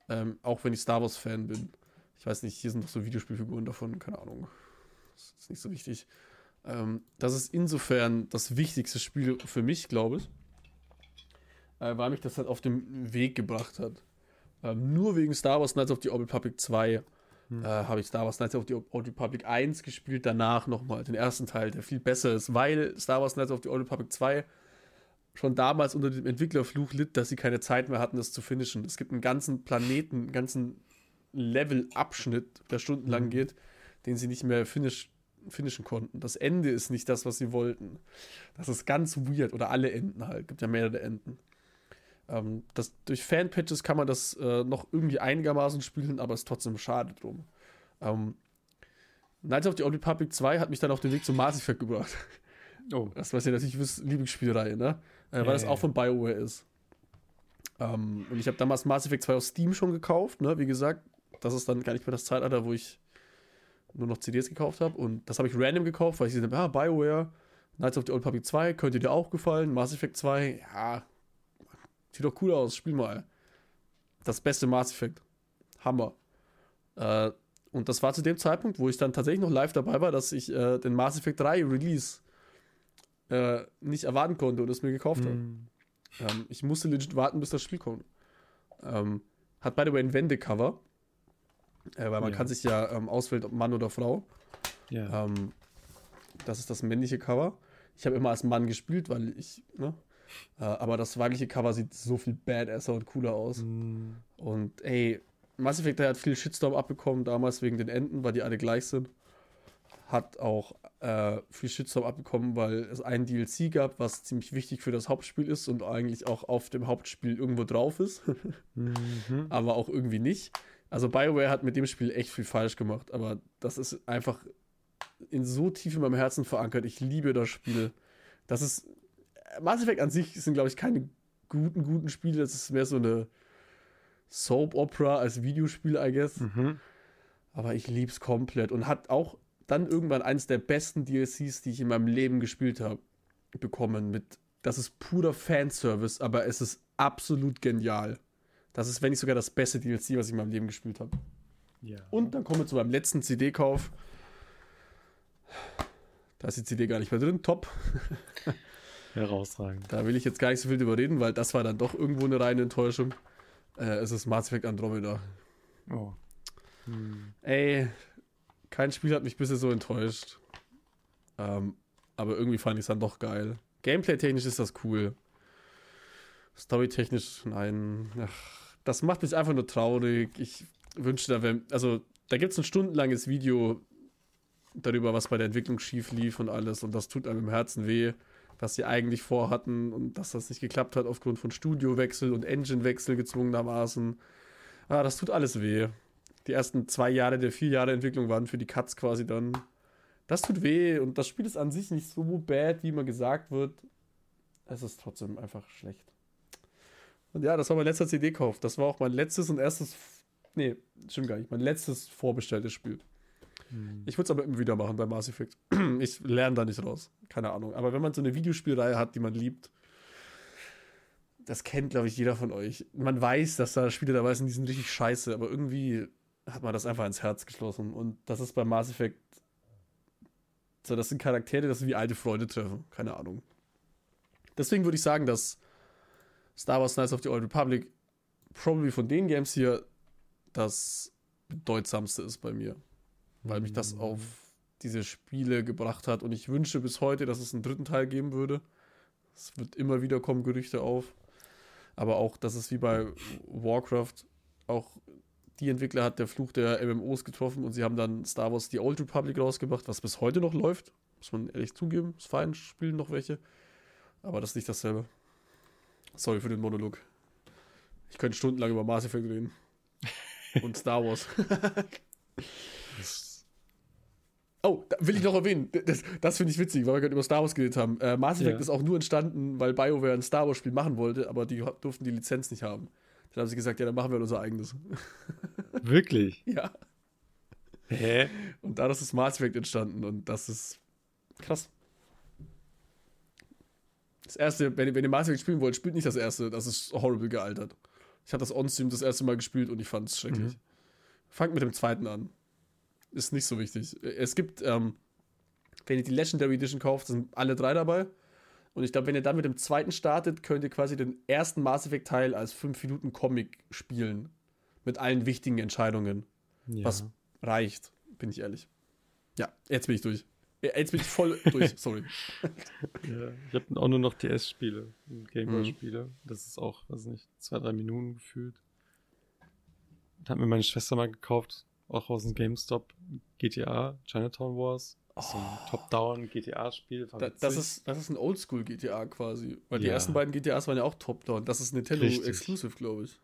Ähm, auch wenn ich Star Wars-Fan bin. Ich weiß nicht, hier sind noch so Videospielfiguren davon, keine Ahnung. Das ist nicht so wichtig. Ähm, das ist insofern das wichtigste Spiel für mich, glaube ich. Äh, weil mich das halt auf den Weg gebracht hat. Ähm, nur wegen Star Wars Knights of the Old Republic 2 hm. äh, habe ich Star Wars Knights of the Old Republic 1 gespielt, danach nochmal den ersten Teil, der viel besser ist, weil Star Wars Knights of the Old Republic 2 schon damals unter dem Entwicklerfluch litt, dass sie keine Zeit mehr hatten, das zu finishen. Es gibt einen ganzen Planeten, einen ganzen Level-Abschnitt, der stundenlang mhm. geht, den sie nicht mehr finish, finishen konnten. Das Ende ist nicht das, was sie wollten. Das ist ganz weird. Oder alle Enden halt. Gibt ja mehrere Enden. Ähm, das, durch Fanpatches kann man das äh, noch irgendwie einigermaßen spielen, aber es ist trotzdem schade drum. Ähm, Knights of the Old Republic 2 hat mich dann auf den Weg zum Mass Effect gebracht. Oh. Das was ja natürlich Lieblingsspielreihe, ne? Äh, weil hey. das auch von BioWare ist. Ähm, und ich habe damals Mass Effect 2 auf Steam schon gekauft, ne? Wie gesagt, das ist dann gar nicht mehr das Zeitalter, wo ich nur noch CDs gekauft habe. Und das habe ich random gekauft, weil ich dachte, ah, BioWare, Knights of the Old Republic 2, könnte dir auch gefallen. Mass Effect 2, ja, sieht doch cool aus, spiel mal. Das beste Mass Effect. Hammer. Äh, und das war zu dem Zeitpunkt, wo ich dann tatsächlich noch live dabei war, dass ich äh, den Mass Effect 3 Release äh, nicht erwarten konnte und es mir gekauft mm. habe. Ähm, ich musste legit warten, bis das Spiel kommt. Ähm, hat by the way ein Wendecover. Äh, weil man ja. kann sich ja ähm, auswählen, ob Mann oder Frau. Ja. Ähm, das ist das männliche Cover. Ich habe immer als Mann gespielt, weil ich, ne? Äh, aber das weibliche Cover sieht so viel badasser und cooler aus. Mm. Und ey, Mass Effect hat viel Shitstorm abbekommen damals wegen den Enden, weil die alle gleich sind. Hat auch äh, viel Shitstorm abbekommen, weil es einen DLC gab, was ziemlich wichtig für das Hauptspiel ist und eigentlich auch auf dem Hauptspiel irgendwo drauf ist. mhm. Aber auch irgendwie nicht. Also BioWare hat mit dem Spiel echt viel falsch gemacht, aber das ist einfach in so tief in meinem Herzen verankert. Ich liebe das Spiel. Das ist Mass Effect an sich sind glaube ich keine guten guten Spiele, das ist mehr so eine Soap Opera als Videospiel, I guess. Mhm. Aber ich lieb's komplett und hat auch dann irgendwann eines der besten DLCs, die ich in meinem Leben gespielt habe, bekommen mit das ist purer Fanservice, aber es ist absolut genial. Das ist, wenn nicht sogar das beste DLC, was ich in meinem Leben gespielt habe. Ja. Und dann kommen wir zu meinem letzten CD-Kauf. Da ist die CD gar nicht mehr drin. Top. Herausragend. Da will ich jetzt gar nicht so viel drüber reden, weil das war dann doch irgendwo eine reine Enttäuschung. Äh, es ist Mass Effect Andromeda. Oh. Hm. Ey, kein Spiel hat mich bisher so enttäuscht. Ähm, aber irgendwie fand ich es dann doch geil. Gameplay-technisch ist das cool. Storytechnisch, nein. Ach, das macht mich einfach nur traurig. Ich wünschte, da wäre. Also, da gibt es ein stundenlanges Video darüber, was bei der Entwicklung schief lief und alles. Und das tut einem im Herzen weh, was sie eigentlich vorhatten und dass das nicht geklappt hat aufgrund von Studiowechsel und Enginewechsel gezwungenermaßen. Ah, das tut alles weh. Die ersten zwei Jahre der vier Jahre Entwicklung waren für die Cuts quasi dann. Das tut weh und das Spiel ist an sich nicht so bad, wie immer gesagt wird. Es ist trotzdem einfach schlecht. Und ja, das war mein letzter CD-Kauf. Das war auch mein letztes und erstes. Nee, stimmt gar nicht. Mein letztes vorbestelltes Spiel. Hm. Ich würde es aber immer wieder machen bei Mass Effect. ich lerne da nicht raus. Keine Ahnung. Aber wenn man so eine Videospielreihe hat, die man liebt, das kennt, glaube ich, jeder von euch. Man weiß, dass da Spiele dabei sind, die sind richtig scheiße, aber irgendwie hat man das einfach ins Herz geschlossen. Und das ist bei Mass Effect. So, das sind Charaktere, das sind wie alte Freunde treffen. Keine Ahnung. Deswegen würde ich sagen, dass Star Wars Knights of the Old Republic probably von den Games hier das bedeutsamste ist bei mir. Weil mich das mhm. auf diese Spiele gebracht hat und ich wünsche bis heute, dass es einen dritten Teil geben würde. Es wird immer wieder kommen Gerüchte auf. Aber auch, dass es wie bei Warcraft auch die Entwickler hat der Fluch der MMOs getroffen und sie haben dann Star Wars The Old Republic rausgebracht, was bis heute noch läuft. Muss man ehrlich zugeben. Ist fein, spielen noch welche. Aber das ist nicht dasselbe. Sorry für den Monolog. Ich könnte stundenlang über Mass Effect reden. Und Star Wars. oh, da will ich noch erwähnen. Das, das finde ich witzig, weil wir gerade über Star Wars geredet haben. Äh, Mass Effect ja. ist auch nur entstanden, weil BioWare ein Star Wars-Spiel machen wollte, aber die durften die Lizenz nicht haben. Dann haben sie gesagt, ja, dann machen wir unser eigenes. Wirklich? ja. Hä? Und daraus ist Mass Effect entstanden und das ist krass. Das erste, wenn ihr, wenn ihr Mass Effect spielen wollt, spielt nicht das erste. Das ist horrible gealtert. Ich habe das On-Stream das erste Mal gespielt und ich fand es schrecklich. Mhm. Fangt mit dem zweiten an. Ist nicht so wichtig. Es gibt, ähm, wenn ihr die Legendary Edition kauft, sind alle drei dabei. Und ich glaube, wenn ihr dann mit dem zweiten startet, könnt ihr quasi den ersten Mass Effect Teil als 5 Minuten Comic spielen. Mit allen wichtigen Entscheidungen. Ja. Was Reicht, bin ich ehrlich. Ja, jetzt bin ich durch. Jetzt bin ich voll durch, sorry. Ja, ich habe auch nur noch DS-Spiele, Gameboy-Spiele. Mhm. Das ist auch, weiß nicht, zwei, drei Minuten gefühlt. Da hat mir meine Schwester mal gekauft, auch aus dem GameStop, GTA, Chinatown Wars. Oh. So ein Top-Down GTA-Spiel. Da, das, ist, das ist ein Oldschool GTA quasi. Weil ja. die ersten beiden GTAs waren ja auch Top-Down. Das ist Nintendo Richtig. Exclusive, glaube ich.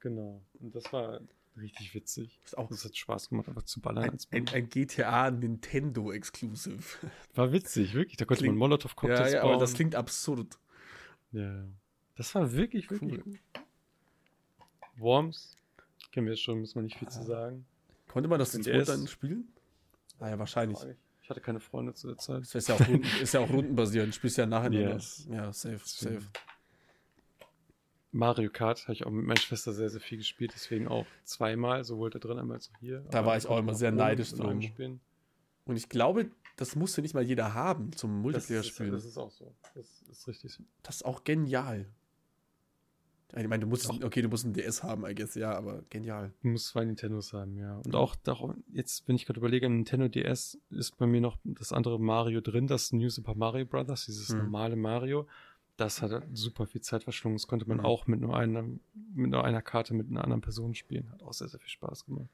Genau. Und das war richtig witzig. Das, auch, das hat Spaß gemacht, einfach zu ballern. Ein, ein, ein GTA Nintendo Exclusive. War witzig, wirklich. Da konnte klingt, man Molotov-Cocktails ja, ja, bauen. aber das klingt absurd. Ja. Das war wirklich, wirklich cool. gut. Worms kennen wir schon, muss man nicht viel ah. zu sagen. Konnte man das jetzt dann spielen? Ah ja, wahrscheinlich. Ich hatte keine Freunde zu der Zeit. Das ist ja auch, Runden, ist ja auch rundenbasierend. Spielst ja nachher yes. Ja, safe, safe. Mario Kart habe ich auch mit meiner Schwester sehr, sehr viel gespielt, deswegen auch zweimal, sowohl da drin als auch hier. Da war ich auch immer sehr neidisch drum. Und ich glaube, das musste nicht mal jeder haben zum Multiplayer-Spielen. Das, das, ist auch so. Das ist richtig. Das ist auch genial. Ich meine, du musst, auch. okay, du musst ein DS haben, I guess, ja, aber genial. Du musst zwei Nintendos haben, ja. Und auch, auch jetzt, wenn ich gerade überlege, Nintendo DS ist bei mir noch das andere Mario drin, das New Super Mario Brothers, dieses hm. normale Mario das hat super viel Zeit verschlungen. Das konnte man mhm. auch mit nur, einer, mit nur einer Karte mit einer anderen Person spielen. Hat auch sehr, sehr viel Spaß gemacht.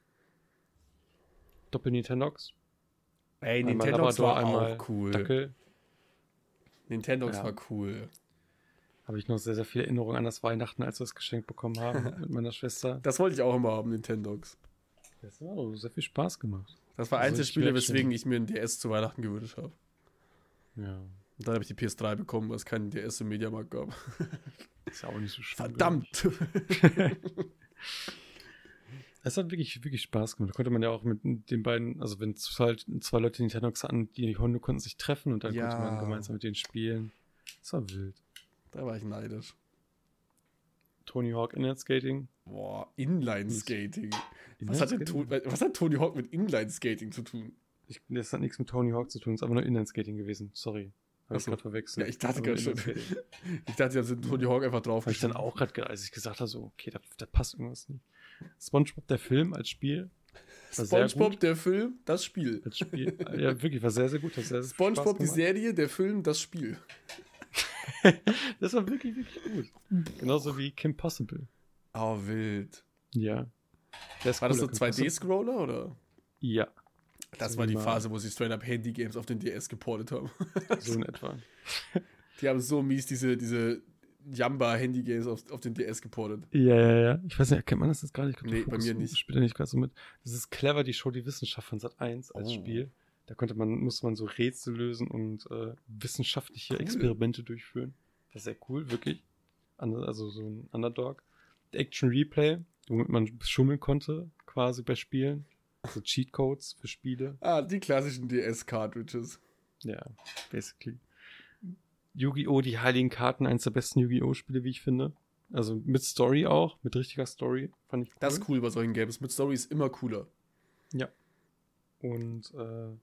Doppel Nintendox. Ey, Nintendox war auch cool. Dackel. Nintendox ja. war cool. Habe ich noch sehr, sehr viele Erinnerungen an das Weihnachten, als wir das geschenkt bekommen haben mit meiner Schwester. Das wollte ich auch immer haben, Nintendox. Das hat auch sehr viel Spaß gemacht. Das war eins der Spiele, weswegen ich mir ein DS zu Weihnachten gewünscht habe. Ja. Und dann habe ich die PS3 bekommen, weil es keinen DS im Mediamarkt gab. Ist ja auch nicht so schlimm. Verdammt! Es hat wirklich, wirklich Spaß gemacht. Da konnte man ja auch mit den beiden, also wenn es halt zwei Leute Nintendo hatten, die Hunde konnten sich treffen und dann ja. konnte man gemeinsam mit denen spielen. Das war wild. Da war ich neidisch. Tony Hawk Inline Skating. Boah, Inline Skating. Was, hat was hat Tony Hawk mit Inline Skating zu tun? Ich, das hat nichts mit Tony Hawk zu tun, es ist einfach nur Inline Skating gewesen. Sorry. Habe ich gerade verwechselt. Ja, ich dachte gerade schon. ich dachte, da sind Tony Hawk einfach drauf. Habe ich dann auch gerade, als ich gesagt habe, so, okay, da, da passt irgendwas nicht. SpongeBob, der Film als Spiel. SpongeBob, der Film, das Spiel. Als Spiel. Ja, wirklich, war sehr, sehr gut. Sehr, sehr SpongeBob, die Serie, der Film, das Spiel. das war wirklich, wirklich gut. Genauso wie Kim Possible. Oh, wild. Ja. war das so 2D-Scroller, oder? Ja. Das war die Phase, wo sie straight up Handy-Games auf den DS geportet haben. so in etwa. Die haben so mies diese, diese Jamba-Handy-Games auf, auf den DS geportet. Ja, ja, ja. Ich weiß nicht, erkennt man das jetzt gar nicht? nee, bei mir nicht. Spielt er nicht gerade so mit. Das ist clever, die Show Die Wissenschaft von Sat 1 als oh. Spiel. Da konnte man, musste man so Rätsel lösen und äh, wissenschaftliche cool. Experimente durchführen. Das ist sehr cool, wirklich. Also so ein Underdog. Action Replay, womit man schummeln konnte, quasi bei Spielen. So Cheatcodes für Spiele. Ah, die klassischen DS-Cartridges. Ja, basically. Yu-Gi-Oh! Die Heiligen Karten, eines der besten Yu-Gi-Oh! Spiele, wie ich finde. Also mit Story auch, mit richtiger Story, fand ich cool. Das ist cool bei solchen Games. Mit Story ist immer cooler. Ja. Und, äh,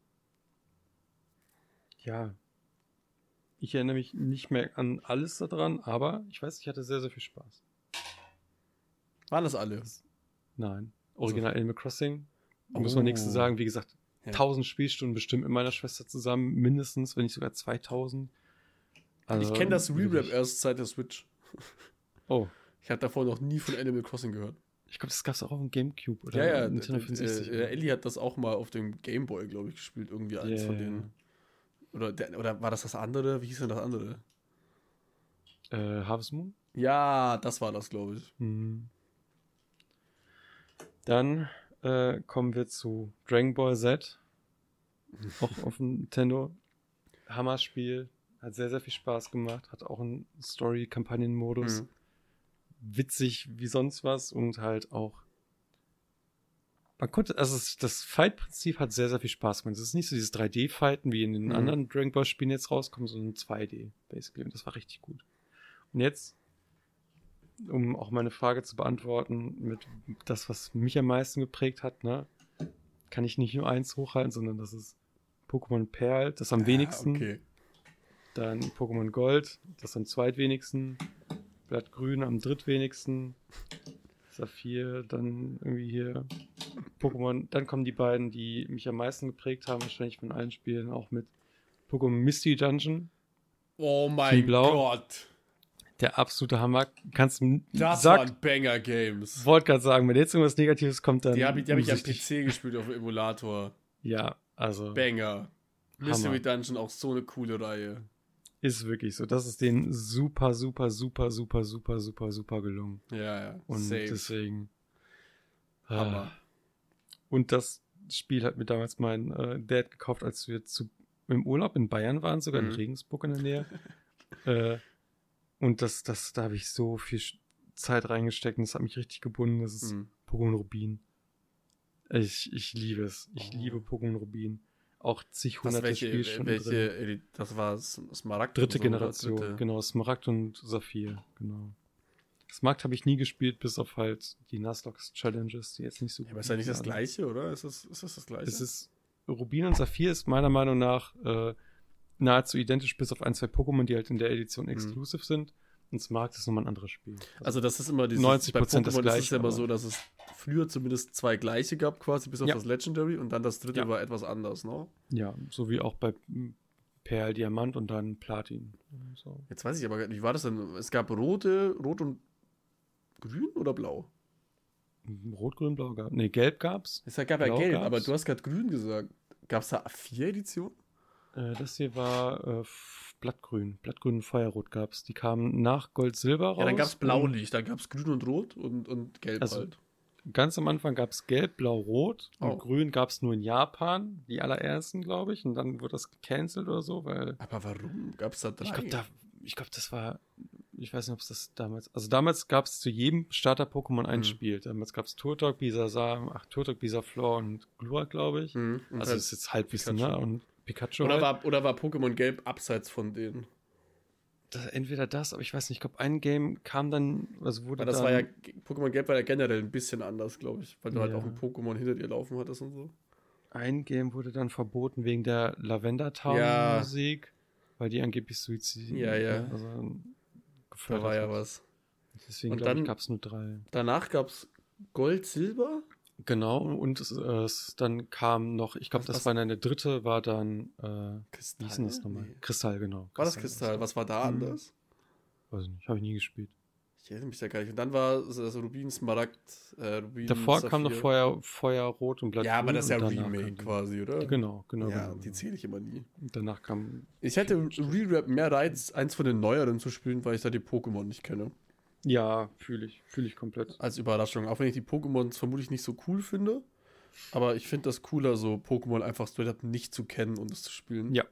ja. Ich erinnere mich nicht mehr an alles daran, aber ich weiß, ich hatte sehr, sehr viel Spaß. Waren das alle? Nein. Original also. Animal Crossing, Oh. Muss man nichts zu sagen. Wie gesagt, ja. 1000 Spielstunden bestimmt mit meiner Schwester zusammen, mindestens, wenn nicht sogar 2000. Also, ich kenne das Re-Rap erst seit der Switch. Oh. Ich habe davor noch nie von Animal Crossing gehört. Ich glaube, das gab es auch auf dem Gamecube oder ja, ja, Nintendo 64. Äh, Ellie hat das auch mal auf dem Gameboy, glaube ich, gespielt. Irgendwie eins yeah. von denen. Oder, der, oder war das das andere? Wie hieß denn das andere? Äh, Harvest Moon? Ja, das war das, glaube ich. Mhm. Dann äh, kommen wir zu Dragon Ball Z. auch auf Nintendo. Hammer-Spiel. Hat sehr, sehr viel Spaß gemacht. Hat auch einen Story-Kampagnen-Modus. Mhm. Witzig wie sonst was und halt auch. Man konnte, also das Fight-Prinzip hat sehr, sehr viel Spaß gemacht. Es ist nicht so dieses 3D-Fighten, wie in den mhm. anderen Dragon Ball-Spielen jetzt rauskommen, sondern 2D, basically. Und das war richtig gut. Und jetzt um auch meine Frage zu beantworten, mit das, was mich am meisten geprägt hat, ne, kann ich nicht nur eins hochhalten, sondern das ist Pokémon Perl, das am ja, wenigsten. Okay. Dann Pokémon Gold, das am zweitwenigsten. Blattgrün am drittwenigsten. Saphir, dann irgendwie hier Pokémon, dann kommen die beiden, die mich am meisten geprägt haben, wahrscheinlich von allen Spielen, auch mit Pokémon Misty Dungeon. Oh mein Gott. Der absolute Hammer. Kannst Das sag, waren Banger Games. Wollte gerade sagen, wenn jetzt irgendwas Negatives kommt, dann. Die habe ich, hab ich am PC gespielt auf dem Emulator. Ja, also. Banger. Mystery Dungeon auch so eine coole Reihe. Ist wirklich so. Das ist denen super, super, super, super, super, super, super gelungen. Ja, ja. Und Safe. deswegen. Hammer. Äh, und das Spiel hat mir damals mein äh, Dad gekauft, als wir zu, im Urlaub in Bayern waren, sogar mhm. in Regensburg in der Nähe. äh, und das, das, da habe ich so viel Zeit reingesteckt und das hat mich richtig gebunden. Das ist mhm. Pokémon Rubin. Ich, ich liebe es. Ich oh. liebe Pokémon Rubin auch zig hunderte welche, Spielstunden welche, drin. Das war Smaragd? Dritte so, Generation, dritte. genau, Smaragd und Saphir, genau. Smaragd habe ich nie gespielt, bis auf halt die Nuzlocke Challenges, die jetzt nicht so ja, Aber ist ja nicht das gleiche, oder? Ist das, ist das das gleiche? Es ist, Rubin und Saphir ist meiner Meinung nach äh, nahezu identisch, bis auf ein, zwei Pokémon, die halt in der Edition mhm. exclusive mhm. sind. Und Smaragd ist nochmal ein anderes Spiel. Also, also das ist immer dieses, 90 Prozent das gleiche. ist es ja immer so, dass es früher zumindest zwei gleiche gab, quasi bis auf ja. das Legendary und dann das dritte ja. war etwas anders, ne? Ja, so wie auch bei Perl, Diamant und dann Platin. So. Jetzt weiß ich aber, wie war das denn? Es gab rote, rot und grün oder blau? Rot, grün, blau gab Nee, gelb gab's. Es gab ja gelb, gab's. aber du hast gerade grün gesagt. Gab es da vier Editionen? Äh, das hier war äh, Blattgrün. Blattgrün und Feuerrot gab es. Die kamen nach Gold, Silber raus. Ja, dann gab es Blaulicht, dann gab es Grün und Rot und, und Gelb also, halt. Ganz am Anfang gab es Gelb, Blau, Rot oh. und Grün gab es nur in Japan, die allerersten, glaube ich. Und dann wurde das gecancelt oder so, weil. Aber warum gab es da drei? Ich glaube, da, glaub, das war. Ich weiß nicht, ob es das damals. Also damals gab es zu jedem Starter-Pokémon ein mhm. Spiel. Damals gab es Turtok, Bisasam, ach, Turtok, Bisaflor und Glua, glaube ich. Mhm. Also halt das ist jetzt Halbwissen, ne? Und Pikachu. Oder, halt. war, oder war Pokémon Gelb abseits von denen? Das, entweder das, aber ich weiß nicht, ich glaube, ein Game kam dann, also wurde aber das dann, war ja, Pokémon Gelb war ja generell ein bisschen anders, glaube ich, weil du halt ja. halt auch ein Pokémon hinter dir laufen hattest und so. Ein Game wurde dann verboten wegen der Lavender Town ja. Musik, weil die angeblich Suizid. Ja, ja. Also, da war ja was. Deswegen, glaube gab es nur drei. Danach gab es Gold, Silber? Genau, und es, es, dann kam noch, ich glaube, das was? war eine dritte, war dann, äh, Kristall? Wie hieß das nochmal? Nee. Kristall, genau. War das Kristall? Was war da hm. anders? Weiß ich nicht, habe ich nie gespielt. Ich erinnere mich da gar nicht. Und dann war das Rubin, Smaragd, äh, Rubin, Davor Saphir. kam noch Feuer, Feuer, Rot und Blatt. Ja, aber das ist ja Remake quasi, oder? Genau, genau. Ja, genau. die zähle ich immer nie. Und danach kam. Ich hätte Re-Rap mehr Reiz, eins von den neueren zu spielen, weil ich da die Pokémon nicht kenne. Ja, fühle ich. Fühle ich komplett. Als Überraschung. Auch wenn ich die Pokémons vermutlich nicht so cool finde. Aber ich finde das cooler, so Pokémon einfach straight up nicht zu kennen und es zu spielen. Ja.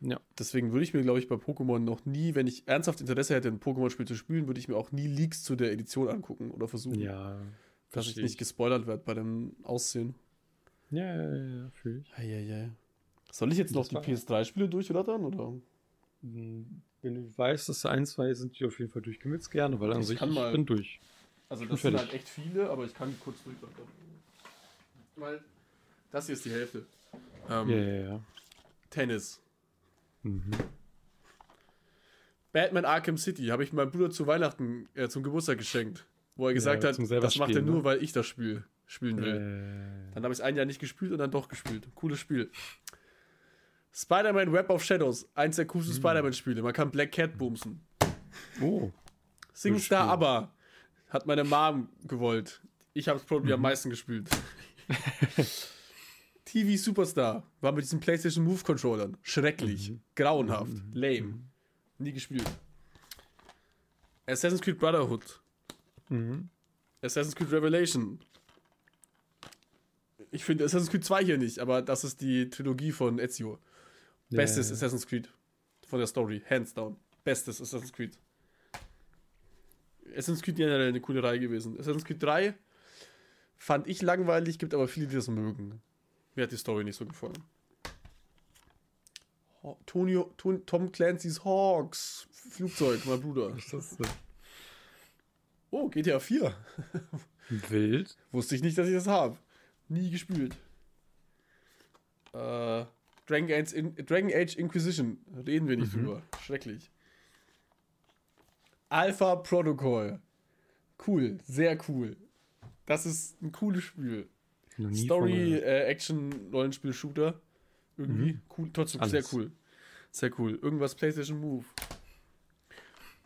Ja. Deswegen würde ich mir, glaube ich, bei Pokémon noch nie, wenn ich ernsthaft Interesse hätte, ein Pokémon-Spiel zu spielen, würde ich mir auch nie Leaks zu der Edition angucken oder versuchen. Ja. Dass ich nicht gespoilert werde bei dem Aussehen. Ja, ja, ja, fühle ich. Ja, ja, ja. Soll ich jetzt noch die PS3-Spiele durchrattern, oder? Hm, wenn du weißt, dass ein, zwei sind, die auf jeden Fall durchgemitzt gerne, weil an ich sich, ich bin durch. Also das sind halt echt viele, aber ich kann kurz durchrattern weil das hier ist die Hälfte. Ähm, ja, ja, ja. Tennis. Mhm. Batman Arkham City habe ich meinem Bruder zu Weihnachten, äh, zum Geburtstag geschenkt. Wo er gesagt ja, hat, das macht er nur, ne? weil ich das Spiel spielen will. Äh. Dann habe ich es ein Jahr nicht gespielt und dann doch gespielt. Cooles Spiel. Spider-Man Web of Shadows. Eins der coolsten mhm. Spider-Man-Spiele. Man kann Black Cat bumsen. Oh. Singstar aber hat meine Mom gewollt. Ich habe es probably mhm. am meisten gespielt. TV Superstar war mit diesen PlayStation Move Controllern. Schrecklich. Mhm. Grauenhaft. Mhm. Lame. Mhm. Nie gespielt. Assassin's Creed Brotherhood. Mhm. Assassin's Creed Revelation. Ich finde Assassin's Creed 2 hier nicht, aber das ist die Trilogie von Ezio. Bestes yeah. Assassin's Creed von der Story. Hands down. Bestes Assassin's Creed. Assassin's Creed generell eine coole Reihe gewesen. Assassin's Creed 3 Fand ich langweilig, gibt aber viele, die das mögen. Mir hat die Story nicht so gefallen. Tony, Tom Clancy's Hawks. Flugzeug, mein Bruder. Was ist das denn? Oh, GTA 4. Wild. Wusste ich nicht, dass ich das habe. Nie gespielt. Äh, Dragon, Age In Dragon Age Inquisition. Reden wir nicht mhm. drüber. Schrecklich. Alpha Protocol. Cool, sehr cool. Das ist ein cooles Spiel. Story, äh, Action, Rollenspiel, Shooter. Irgendwie mhm. cool, trotzdem Alles. sehr cool. Sehr cool. Irgendwas PlayStation Move.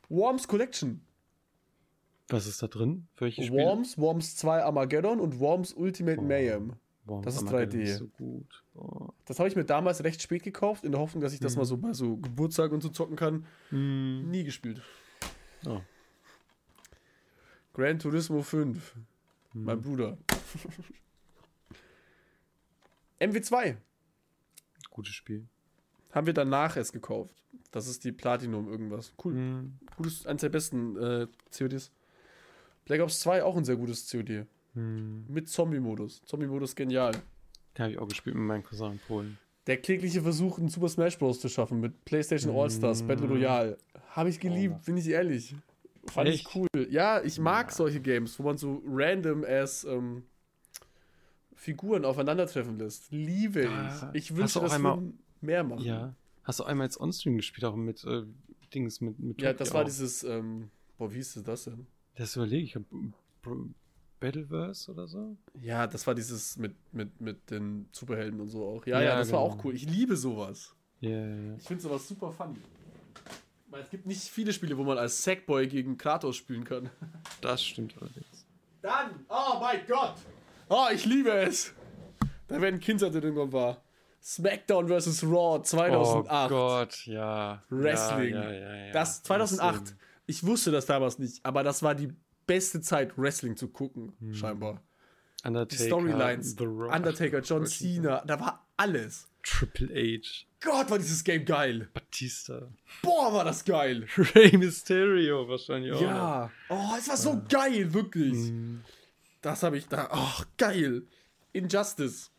Worms Collection. Was ist da drin? Für welche Spiele? Worms, Worms 2 Armageddon und Worms Ultimate oh, Mayhem. Worms das ist Armageddon 3D. Ist so gut. Oh. Das habe ich mir damals recht spät gekauft, in der Hoffnung, dass ich das hm. mal so bei so Geburtstag und so zocken kann. Hm. Nie gespielt. Oh. Gran Turismo 5. Hm. Mein Bruder. MW2. Gutes Spiel. Haben wir danach erst gekauft. Das ist die Platinum irgendwas. Cool. Mhm. Gutes, eines der besten äh, CODs. Black Ops 2 auch ein sehr gutes COD. Mhm. Mit Zombie-Modus. Zombie-Modus genial. Den habe ich auch gespielt mit meinen Cousin in Polen. Der klägliche Versuch, einen Super Smash Bros. zu schaffen mit PlayStation All-Stars, mhm. Battle Royale. Habe ich geliebt, oh. bin ich ehrlich. Fand Echt? ich cool. Ja, ich mag ja. solche Games, wo man so random as ähm, Figuren aufeinandertreffen lässt. Liebe ich. Ich wünsche, dass einmal, mehr machen. Ja. Hast du einmal jetzt Onstream gespielt, auch mit äh, Dings, mit, mit Ja, das war auch. dieses, ähm, boah, wie hieß das denn? Das überlege ich. Battleverse oder so? Ja, das war dieses mit, mit, mit den Superhelden und so auch. Ja, ja, ja das genau. war auch cool. Ich liebe sowas. Ja, ja, ja. Ich finde sowas super funny. Weil es gibt nicht viele Spiele, wo man als Sackboy gegen Kratos spielen kann. Das stimmt allerdings. Dann, oh mein Gott! Oh, ich liebe es! Da werden Kinder irgendwann war. SmackDown vs. Raw 2008. Oh Gott, ja. Wrestling. Ja, ja, ja, das 2008. Ich wusste das damals nicht, aber das war die beste Zeit, Wrestling zu gucken, hm. scheinbar. Undertaker, die Storylines, Undertaker, John Cena, da war alles. Triple H. Gott, war dieses Game geil. Batista. Boah, war das geil. Rey Mysterio wahrscheinlich auch. Ja. Oh, es war so geil, wirklich. Mm. Das habe ich da. Oh, geil. Injustice.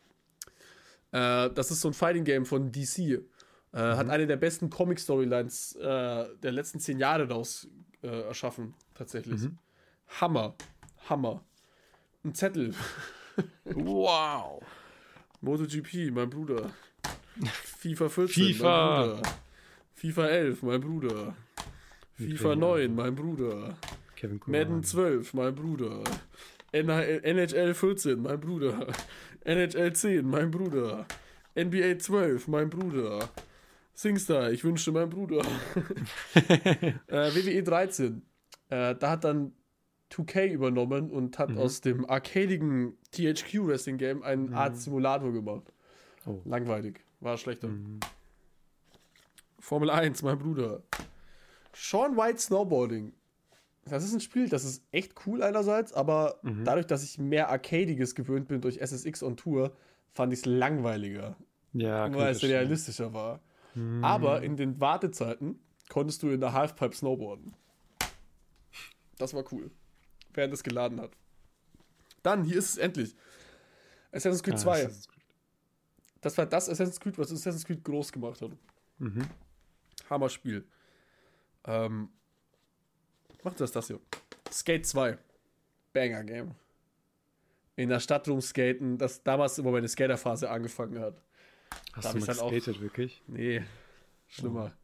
Äh, das ist so ein Fighting Game von DC. Äh, mhm. Hat eine der besten Comic-Storylines äh, der letzten zehn Jahre daraus äh, erschaffen, tatsächlich. Mhm. Hammer. Hammer. Ein Zettel. wow. MotoGP, mein Bruder. FIFA 14, FIFA. mein Bruder. FIFA 11, mein Bruder. FIFA 9, mein Bruder. Kevin Madden 12, mein Bruder. NHL 14, mein Bruder. NHL 10, mein Bruder. NBA 12, mein Bruder. Singstar, ich wünschte mein Bruder. äh, WWE 13. Äh, da hat dann 2K übernommen und hat mhm. aus dem arcadigen THQ Wrestling Game einen mhm. Art Simulator gemacht. Oh. Langweilig. War schlechter. Mhm. Formel 1, mein Bruder. Sean White Snowboarding das ist ein Spiel, das ist echt cool einerseits, aber mhm. dadurch, dass ich mehr Arcadiges gewöhnt bin durch SSX on Tour, fand ich es langweiliger. Ja, Weil es realistischer war. Mhm. Aber in den Wartezeiten konntest du in der Halfpipe snowboarden. Das war cool. Während es geladen hat. Dann, hier ist es endlich. Assassin's Creed ah, 2. Assassin's Creed. Das war das Assassin's Creed, was Assassin's Creed groß gemacht hat. Mhm. Hammer-Spiel. Ähm, Macht das das hier. Skate 2. Banger Game. In der Stadt rumskaten, das damals immer meine Skaterphase angefangen hat. Hast da du mal geskatet, auch, wirklich? Nee, schlimmer. Oh.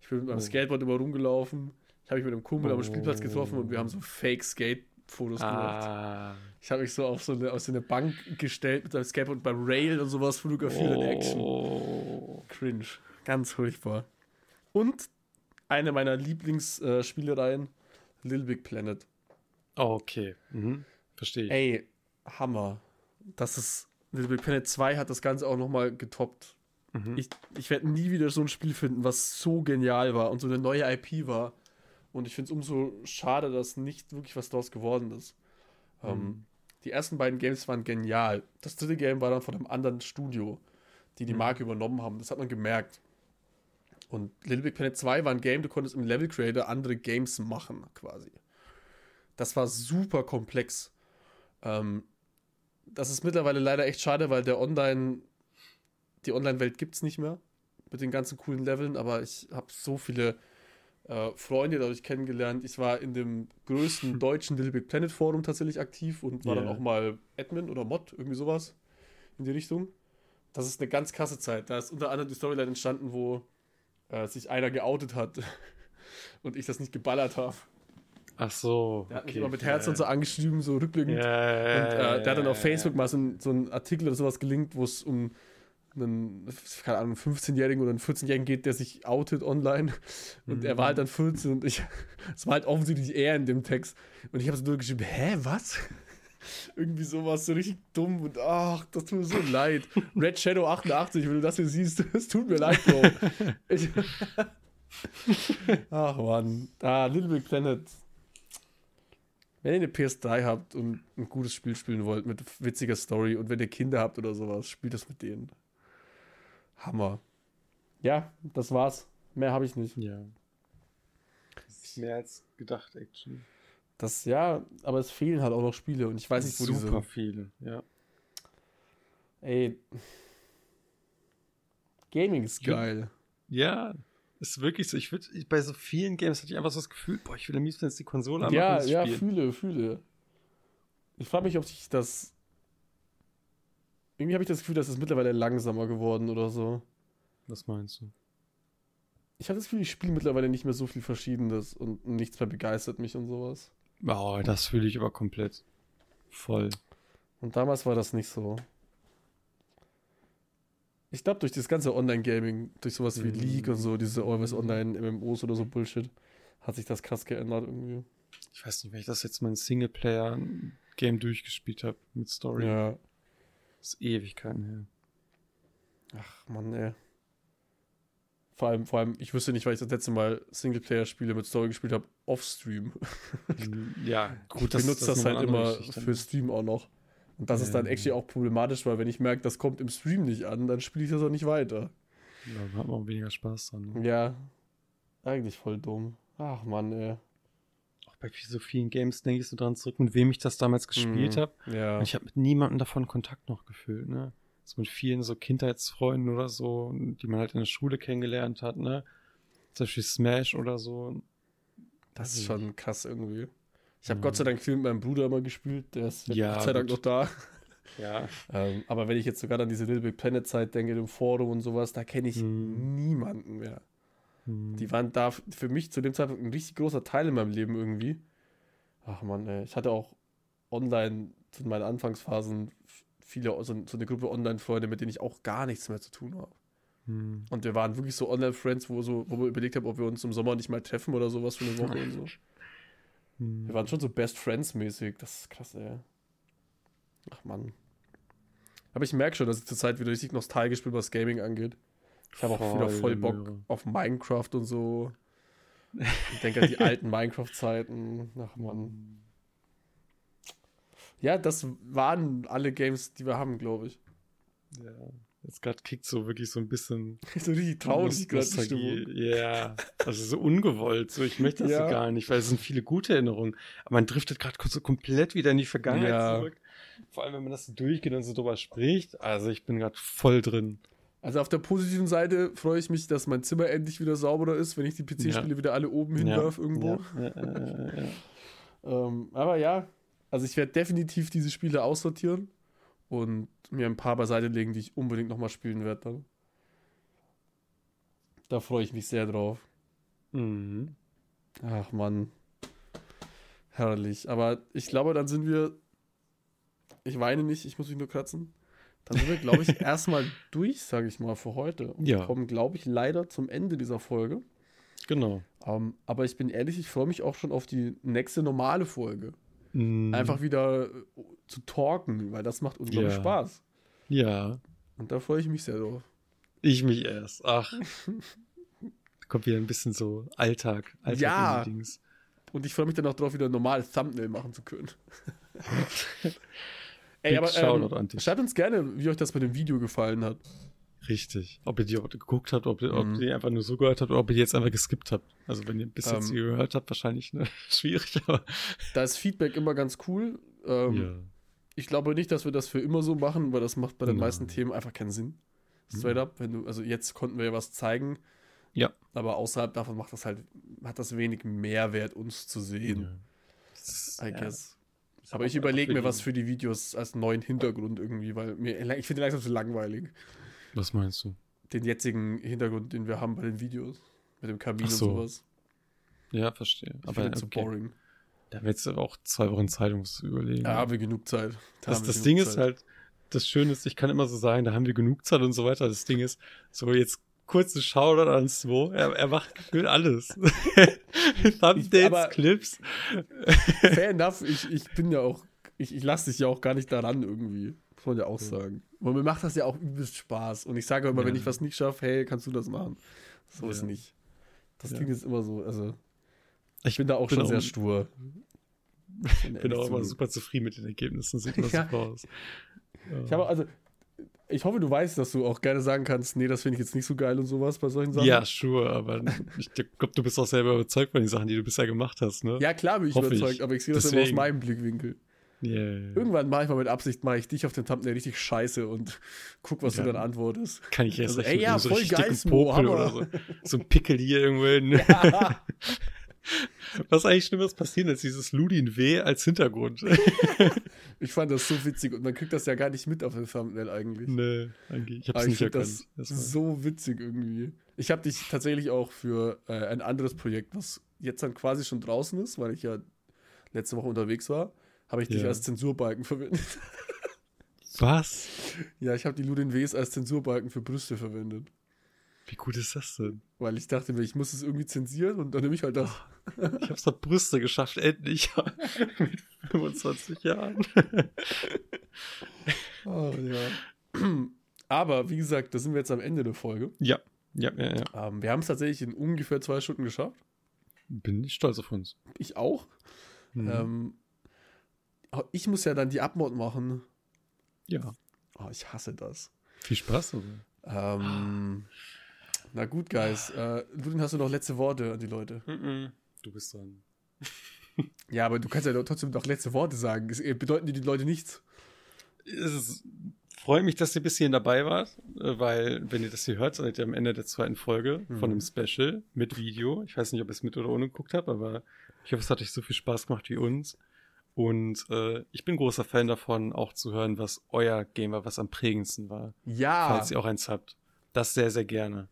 Ich bin mit meinem oh. Skateboard immer rumgelaufen. Ich habe mich mit einem Kumpel oh. am Spielplatz getroffen und wir haben so Fake-Skate-Fotos ah. gemacht. Ich habe mich so auf so eine, auf so eine Bank gestellt mit einem Skateboard beim Rail und sowas fotografiert in Action. Oh. Cringe. Ganz furchtbar. Und eine meiner Lieblingsspielereien, äh, Little Big Planet. Oh, okay. Mhm. Verstehe ich. Ey, Hammer. Das ist. Little Big Planet 2 hat das Ganze auch nochmal getoppt. Mhm. Ich, ich werde nie wieder so ein Spiel finden, was so genial war und so eine neue IP war. Und ich finde es umso schade, dass nicht wirklich was daraus geworden ist. Mhm. Ähm, die ersten beiden Games waren genial. Das dritte Game war dann von einem anderen Studio, die die mhm. Marke übernommen haben. Das hat man gemerkt. Und Little Big Planet 2 war ein Game, du konntest im Level Creator andere Games machen, quasi. Das war super komplex. Ähm, das ist mittlerweile leider echt schade, weil der Online, die Online-Welt gibt es nicht mehr mit den ganzen coolen Leveln, aber ich habe so viele äh, Freunde dadurch kennengelernt. Ich war in dem größten deutschen Little Big Planet Forum tatsächlich aktiv und war yeah. dann auch mal Admin oder Mod, irgendwie sowas in die Richtung. Das ist eine ganz krasse Zeit. Da ist unter anderem die Storyline entstanden, wo äh, sich einer geoutet hat und ich das nicht geballert habe. Ach so. Der hat mich immer mit Herz und so angeschrieben, so rückblickend. Ja, und äh, der hat dann auf Facebook mal so, ein, so einen Artikel oder sowas gelinkt, wo es um einen, keine Ahnung, 15-Jährigen oder einen 14-Jährigen geht, der sich outet online. Und mhm. er war halt dann 14 und ich, es war halt offensichtlich er in dem Text. Und ich habe so nur geschrieben, hä, was? Irgendwie sowas so richtig dumm und ach, das tut mir so leid. Red Shadow 88, wenn du das hier siehst, es tut mir leid, Bro. Ach man, ah, Little Big Planet. Wenn ihr eine PS3 habt und ein gutes Spiel spielen wollt mit witziger Story und wenn ihr Kinder habt oder sowas, spielt das mit denen. Hammer. Ja, das war's. Mehr habe ich nicht. Ja. Mehr als gedacht, Action. Das, ja, aber es fehlen halt auch noch Spiele und ich weiß nicht, wo Super die Super viele, ja. Ey. Gaming ist geil. Ja, ist wirklich so. Ich würde, bei so vielen Games hatte ich einfach so das Gefühl, boah, ich will am liebsten jetzt die Konsole haben. Ja, ja, fühle, fühle. Ich frage mich, ob sich das irgendwie habe ich das Gefühl, dass es mittlerweile langsamer geworden oder so. Was meinst du? Ich habe das Gefühl, ich spiele mittlerweile nicht mehr so viel Verschiedenes und nichts mehr begeistert mich und sowas. Oh, das fühle ich aber komplett. Voll. Und damals war das nicht so. Ich glaube, durch das ganze Online-Gaming, durch sowas wie mhm. League und so, diese Always Online-MMOs oder so Bullshit, hat sich das krass geändert irgendwie. Ich weiß nicht, wenn ich das jetzt mein Singleplayer-Game durchgespielt habe mit Story. Ja. Das ist Ewigkeiten her. Ach Mann, ey. Vor allem, vor allem, ich wüsste nicht, weil ich das letzte Mal Singleplayer-Spiele mit Story gespielt habe, off-Stream. ja, gut, das, ich benutze das, das halt immer für Stream auch noch. Und das ja, ist dann actually auch problematisch, weil wenn ich merke, das kommt im Stream nicht an, dann spiele ich das auch nicht weiter. Ja, dann hat man auch weniger Spaß dran. Ne? Ja, eigentlich voll dumm. Ach Mann, ey bei so vielen Games denke ich so dran zurück, mit wem ich das damals gespielt mhm. habe. Ja. Und ich habe mit niemandem davon Kontakt noch gefühlt, ne? So mit vielen so Kindheitsfreunden oder so, die man halt in der Schule kennengelernt hat, ne? Zum Beispiel Smash oder so. Das ist schon krass irgendwie. Ich habe mhm. Gott sei Dank viel mit meinem Bruder immer gespielt, der ist ja, Gott sei Dank noch da. Ja. ähm, aber wenn ich jetzt sogar an diese Little Big Planet Zeit denke, im Forum und sowas, da kenne ich mhm. niemanden mehr. Mhm. Die waren da für mich zu dem Zeitpunkt ein richtig großer Teil in meinem Leben irgendwie. Ach man, ey. ich hatte auch online zu meinen Anfangsphasen viele, so, so eine Gruppe Online-Freunde, mit denen ich auch gar nichts mehr zu tun habe. Mhm. Und wir waren wirklich so Online-Friends, wo, so, wo wir überlegt haben, ob wir uns im Sommer nicht mal treffen oder sowas für eine Woche und so. Mhm. Wir waren schon so Best Friends-mäßig. Das ist krass, ey. Ach man. Aber ich merke schon, dass ich zurzeit wieder richtig nostalgisch bin, was Gaming angeht. Ich habe auch wieder voll Bock auf Minecraft und so. Ich denke an die alten Minecraft-Zeiten. Ach man. Ja, das waren alle Games, die wir haben, glaube ich. Ja. Jetzt gerade kickt so wirklich so ein bisschen. so richtig traurig gerade. Ja, also so ungewollt. So, ich möchte das ja. so gar nicht, weil es sind viele gute Erinnerungen. Aber man driftet gerade so komplett wieder in die Vergangenheit ja. zurück. Vor allem, wenn man das so durchgeht und so drüber spricht. Also ich bin gerade voll drin. Also auf der positiven Seite freue ich mich, dass mein Zimmer endlich wieder sauberer ist, wenn ich die PC-Spiele ja. wieder alle oben hinwerfe irgendwo. Ähm, aber ja, also ich werde definitiv diese Spiele aussortieren und mir ein paar beiseite legen, die ich unbedingt nochmal spielen werde dann. Da freue ich mich sehr drauf. Mhm. Ach man. Herrlich. Aber ich glaube, dann sind wir. Ich weine nicht, ich muss mich nur kratzen. Dann sind wir, glaube ich, erstmal durch, sage ich mal, für heute. Und ja. kommen, glaube ich, leider zum Ende dieser Folge. Genau. Um, ähm, aber ich bin ehrlich, ich freue mich auch schon auf die nächste normale Folge. Mm. Einfach wieder äh, zu talken, weil das macht unglaublich ja. Spaß. Ja. Und da freue ich mich sehr drauf. Ich mich erst. Ach. kommt wieder ein bisschen so Alltag. Alltag ja. Und ich freue mich dann auch drauf, wieder ein normales Thumbnail machen zu können. Ey, aber ähm, schreibt uns gerne, wie euch das mit dem Video gefallen hat. Richtig. Ob ihr die geguckt habt, ob, ihr, mhm. ob ihr einfach nur so gehört habt oder ob ihr die jetzt einfach geskippt habt. Also wenn ihr bis jetzt ähm, gehört habt, wahrscheinlich ne? schwierig, aber. Da ist Feedback immer ganz cool. Ähm, ja. Ich glaube nicht, dass wir das für immer so machen, weil das macht bei den Nein. meisten Themen einfach keinen Sinn. Straight mhm. up, wenn du, also jetzt konnten wir ja was zeigen. Ja. Aber außerhalb davon macht das halt, hat das wenig Mehrwert, uns zu sehen. Ja. Das, I guess. Aber ich überlege mir was für die Videos als neuen Hintergrund irgendwie, weil mir, ich finde langsam zu langweilig. Was meinst du? Den jetzigen Hintergrund, den wir haben bei den Videos. Mit dem Kamin so. und sowas. Ja, verstehe. Ich Aber okay. zu boring. Da haben wir jetzt aber auch zwei Wochen Zeit, um es zu überlegen. Ja, haben wir genug Zeit. Da das das Ding Zeit. ist halt, das Schöne ist, ich kann immer so sagen, da haben wir genug Zeit und so weiter. Das Ding ist, so jetzt kurze Shoutout an Smo. Er, er macht gefühlt alles. Thumbnails, Clips. Fair enough. Ich, ich bin ja auch, ich, ich lasse dich ja auch gar nicht daran irgendwie. Muss man ja auch sagen. Und mir macht das ja auch übelst Spaß. Und ich sage immer, ja. wenn ich was nicht schaffe, hey, kannst du das machen. So ja. ist nicht. Das ja. Ding ist immer so, also. Ich bin da auch bin schon auch sehr stur. Ich bin auch immer super zufrieden mit den Ergebnissen. Sieht immer super aus. Ich habe also, ich hoffe, du weißt, dass du auch gerne sagen kannst, nee, das finde ich jetzt nicht so geil und sowas bei solchen Sachen. Ja, sure, aber ich glaube, du bist auch selber überzeugt von den Sachen, die du bisher gemacht hast, ne? Ja, klar bin ich hoffe überzeugt, ich. aber ich sehe das Deswegen. immer aus meinem Blickwinkel. Yeah. Irgendwann mache ich mal mit Absicht, mache ich dich auf dem Thumbnail richtig scheiße und guck, was ja. du dann antwortest. Kann ich erst also, ey, ja, voll so geil, Popel oder so. so ein Pickel hier irgendwo hin. Ja. Was eigentlich Schlimmeres passieren als dieses Ludin W als Hintergrund. ich fand das so witzig und man kriegt das ja gar nicht mit auf dem Thumbnail eigentlich. Nee, eigentlich. Ich hab's nicht erkannt. Das so witzig irgendwie. Ich habe dich tatsächlich auch für äh, ein anderes Projekt, was jetzt dann quasi schon draußen ist, weil ich ja letzte Woche unterwegs war, habe ich ja. dich als Zensurbalken verwendet. Was? Ja, ich habe die Ludin Ws als Zensurbalken für Brüste verwendet. Wie gut ist das denn? Weil ich dachte mir, ich muss es irgendwie zensieren und dann nehme ich halt das. Oh, ich habe es auf Brüste geschafft, endlich. Mit 25 Jahren. oh, ja. Aber wie gesagt, da sind wir jetzt am Ende der Folge. Ja, ja, ja, ja. Ähm, wir haben es tatsächlich in ungefähr zwei Stunden geschafft. Bin ich stolz auf uns. Ich auch. Mhm. Ähm, ich muss ja dann die Abmod machen. Ja. Oh, ich hasse das. Viel Spaß. Oder? Ähm, na gut, Guys. Äh, Ludin, hast du noch letzte Worte an die Leute? Du bist dran. ja, aber du kannst ja trotzdem noch letzte Worte sagen. Es, äh, bedeuten die die Leute nichts? Es freut mich, dass ihr bis hierhin dabei wart, äh, weil, wenn ihr das hier hört, seid ihr am Ende der zweiten Folge mhm. von einem Special mit Video. Ich weiß nicht, ob ihr es mit oder ohne geguckt habt, aber ich hoffe, es hat euch so viel Spaß gemacht wie uns. Und äh, ich bin großer Fan davon, auch zu hören, was euer Game war, was am prägendsten war. Ja. Falls ihr auch eins habt. Das sehr, sehr gerne.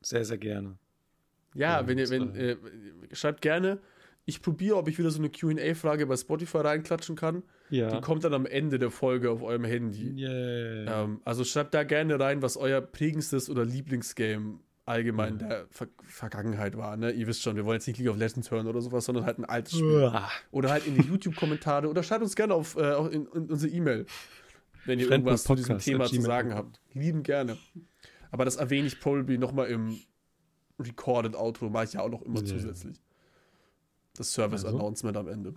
Sehr, sehr gerne. Ja, Und, wenn ihr, wenn, äh, schreibt gerne. Ich probiere, ob ich wieder so eine QA-Frage bei Spotify reinklatschen kann. Ja. Die kommt dann am Ende der Folge auf eurem Handy. Yeah. Ähm, also schreibt da gerne rein, was euer prägendstes oder Lieblingsgame allgemein ja. der Ver Vergangenheit war. Ne? Ihr wisst schon, wir wollen jetzt nicht League of Legends hören oder sowas, sondern halt ein altes Spiel. Uah. Oder halt in die YouTube-Kommentare oder schreibt uns gerne auf äh, in, in unsere E-Mail, wenn ihr irgendwas zu diesem Thema zu sagen habt. Lieben gerne. Aber das erwähne ich probably nochmal im Recorded Outro, mache ich ja auch noch immer yeah. zusätzlich. Das Service-Announcement also. am Ende.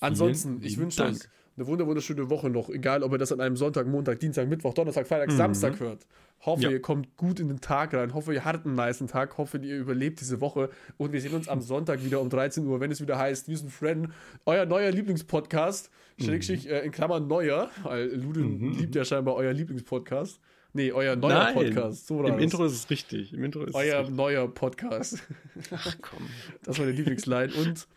Ansonsten, ich wünsche euch eine wunderschöne Woche noch, egal ob ihr das an einem Sonntag, Montag, Dienstag, Mittwoch, Donnerstag, Freitag, mhm. Samstag hört. Hoffe, ja. ihr kommt gut in den Tag rein. Hoffe, ihr hattet einen nice Tag. Hoffe, ihr überlebt diese Woche. Und wir sehen uns am Sonntag wieder um 13 Uhr, wenn es wieder heißt, wir sind Friend, euer neuer Lieblingspodcast. Mhm. Schrägstrich, äh, in Klammern neuer, weil Ludin mhm. liebt ja scheinbar euer Lieblingspodcast. Nee, euer neuer Nein, Podcast. So Im Intro ist es richtig. Im Intro ist euer es neuer Podcast. Ach komm. Das war der Lieblingsline. Und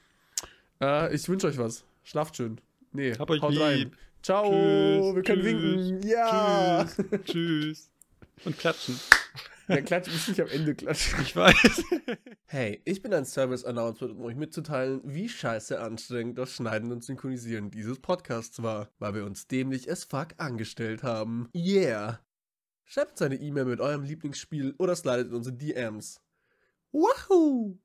äh, ich wünsche euch was. Schlaft schön. Nee, Hab euch haut lieb. rein. Ciao, tschüss, wir können tschüss, winken. Ja. Tschüss. tschüss. Und klatschen. Ja, klatschen muss nicht am Ende klatschen. Ich weiß. Hey, ich bin ein Service-Announcement, um euch mitzuteilen, wie scheiße anstrengend das Schneiden und Synchronisieren dieses Podcasts war, weil wir uns dämlich as fuck angestellt haben. Yeah. Schreibt seine E-Mail mit eurem Lieblingsspiel oder slidet in unsere DMs. Wahoo!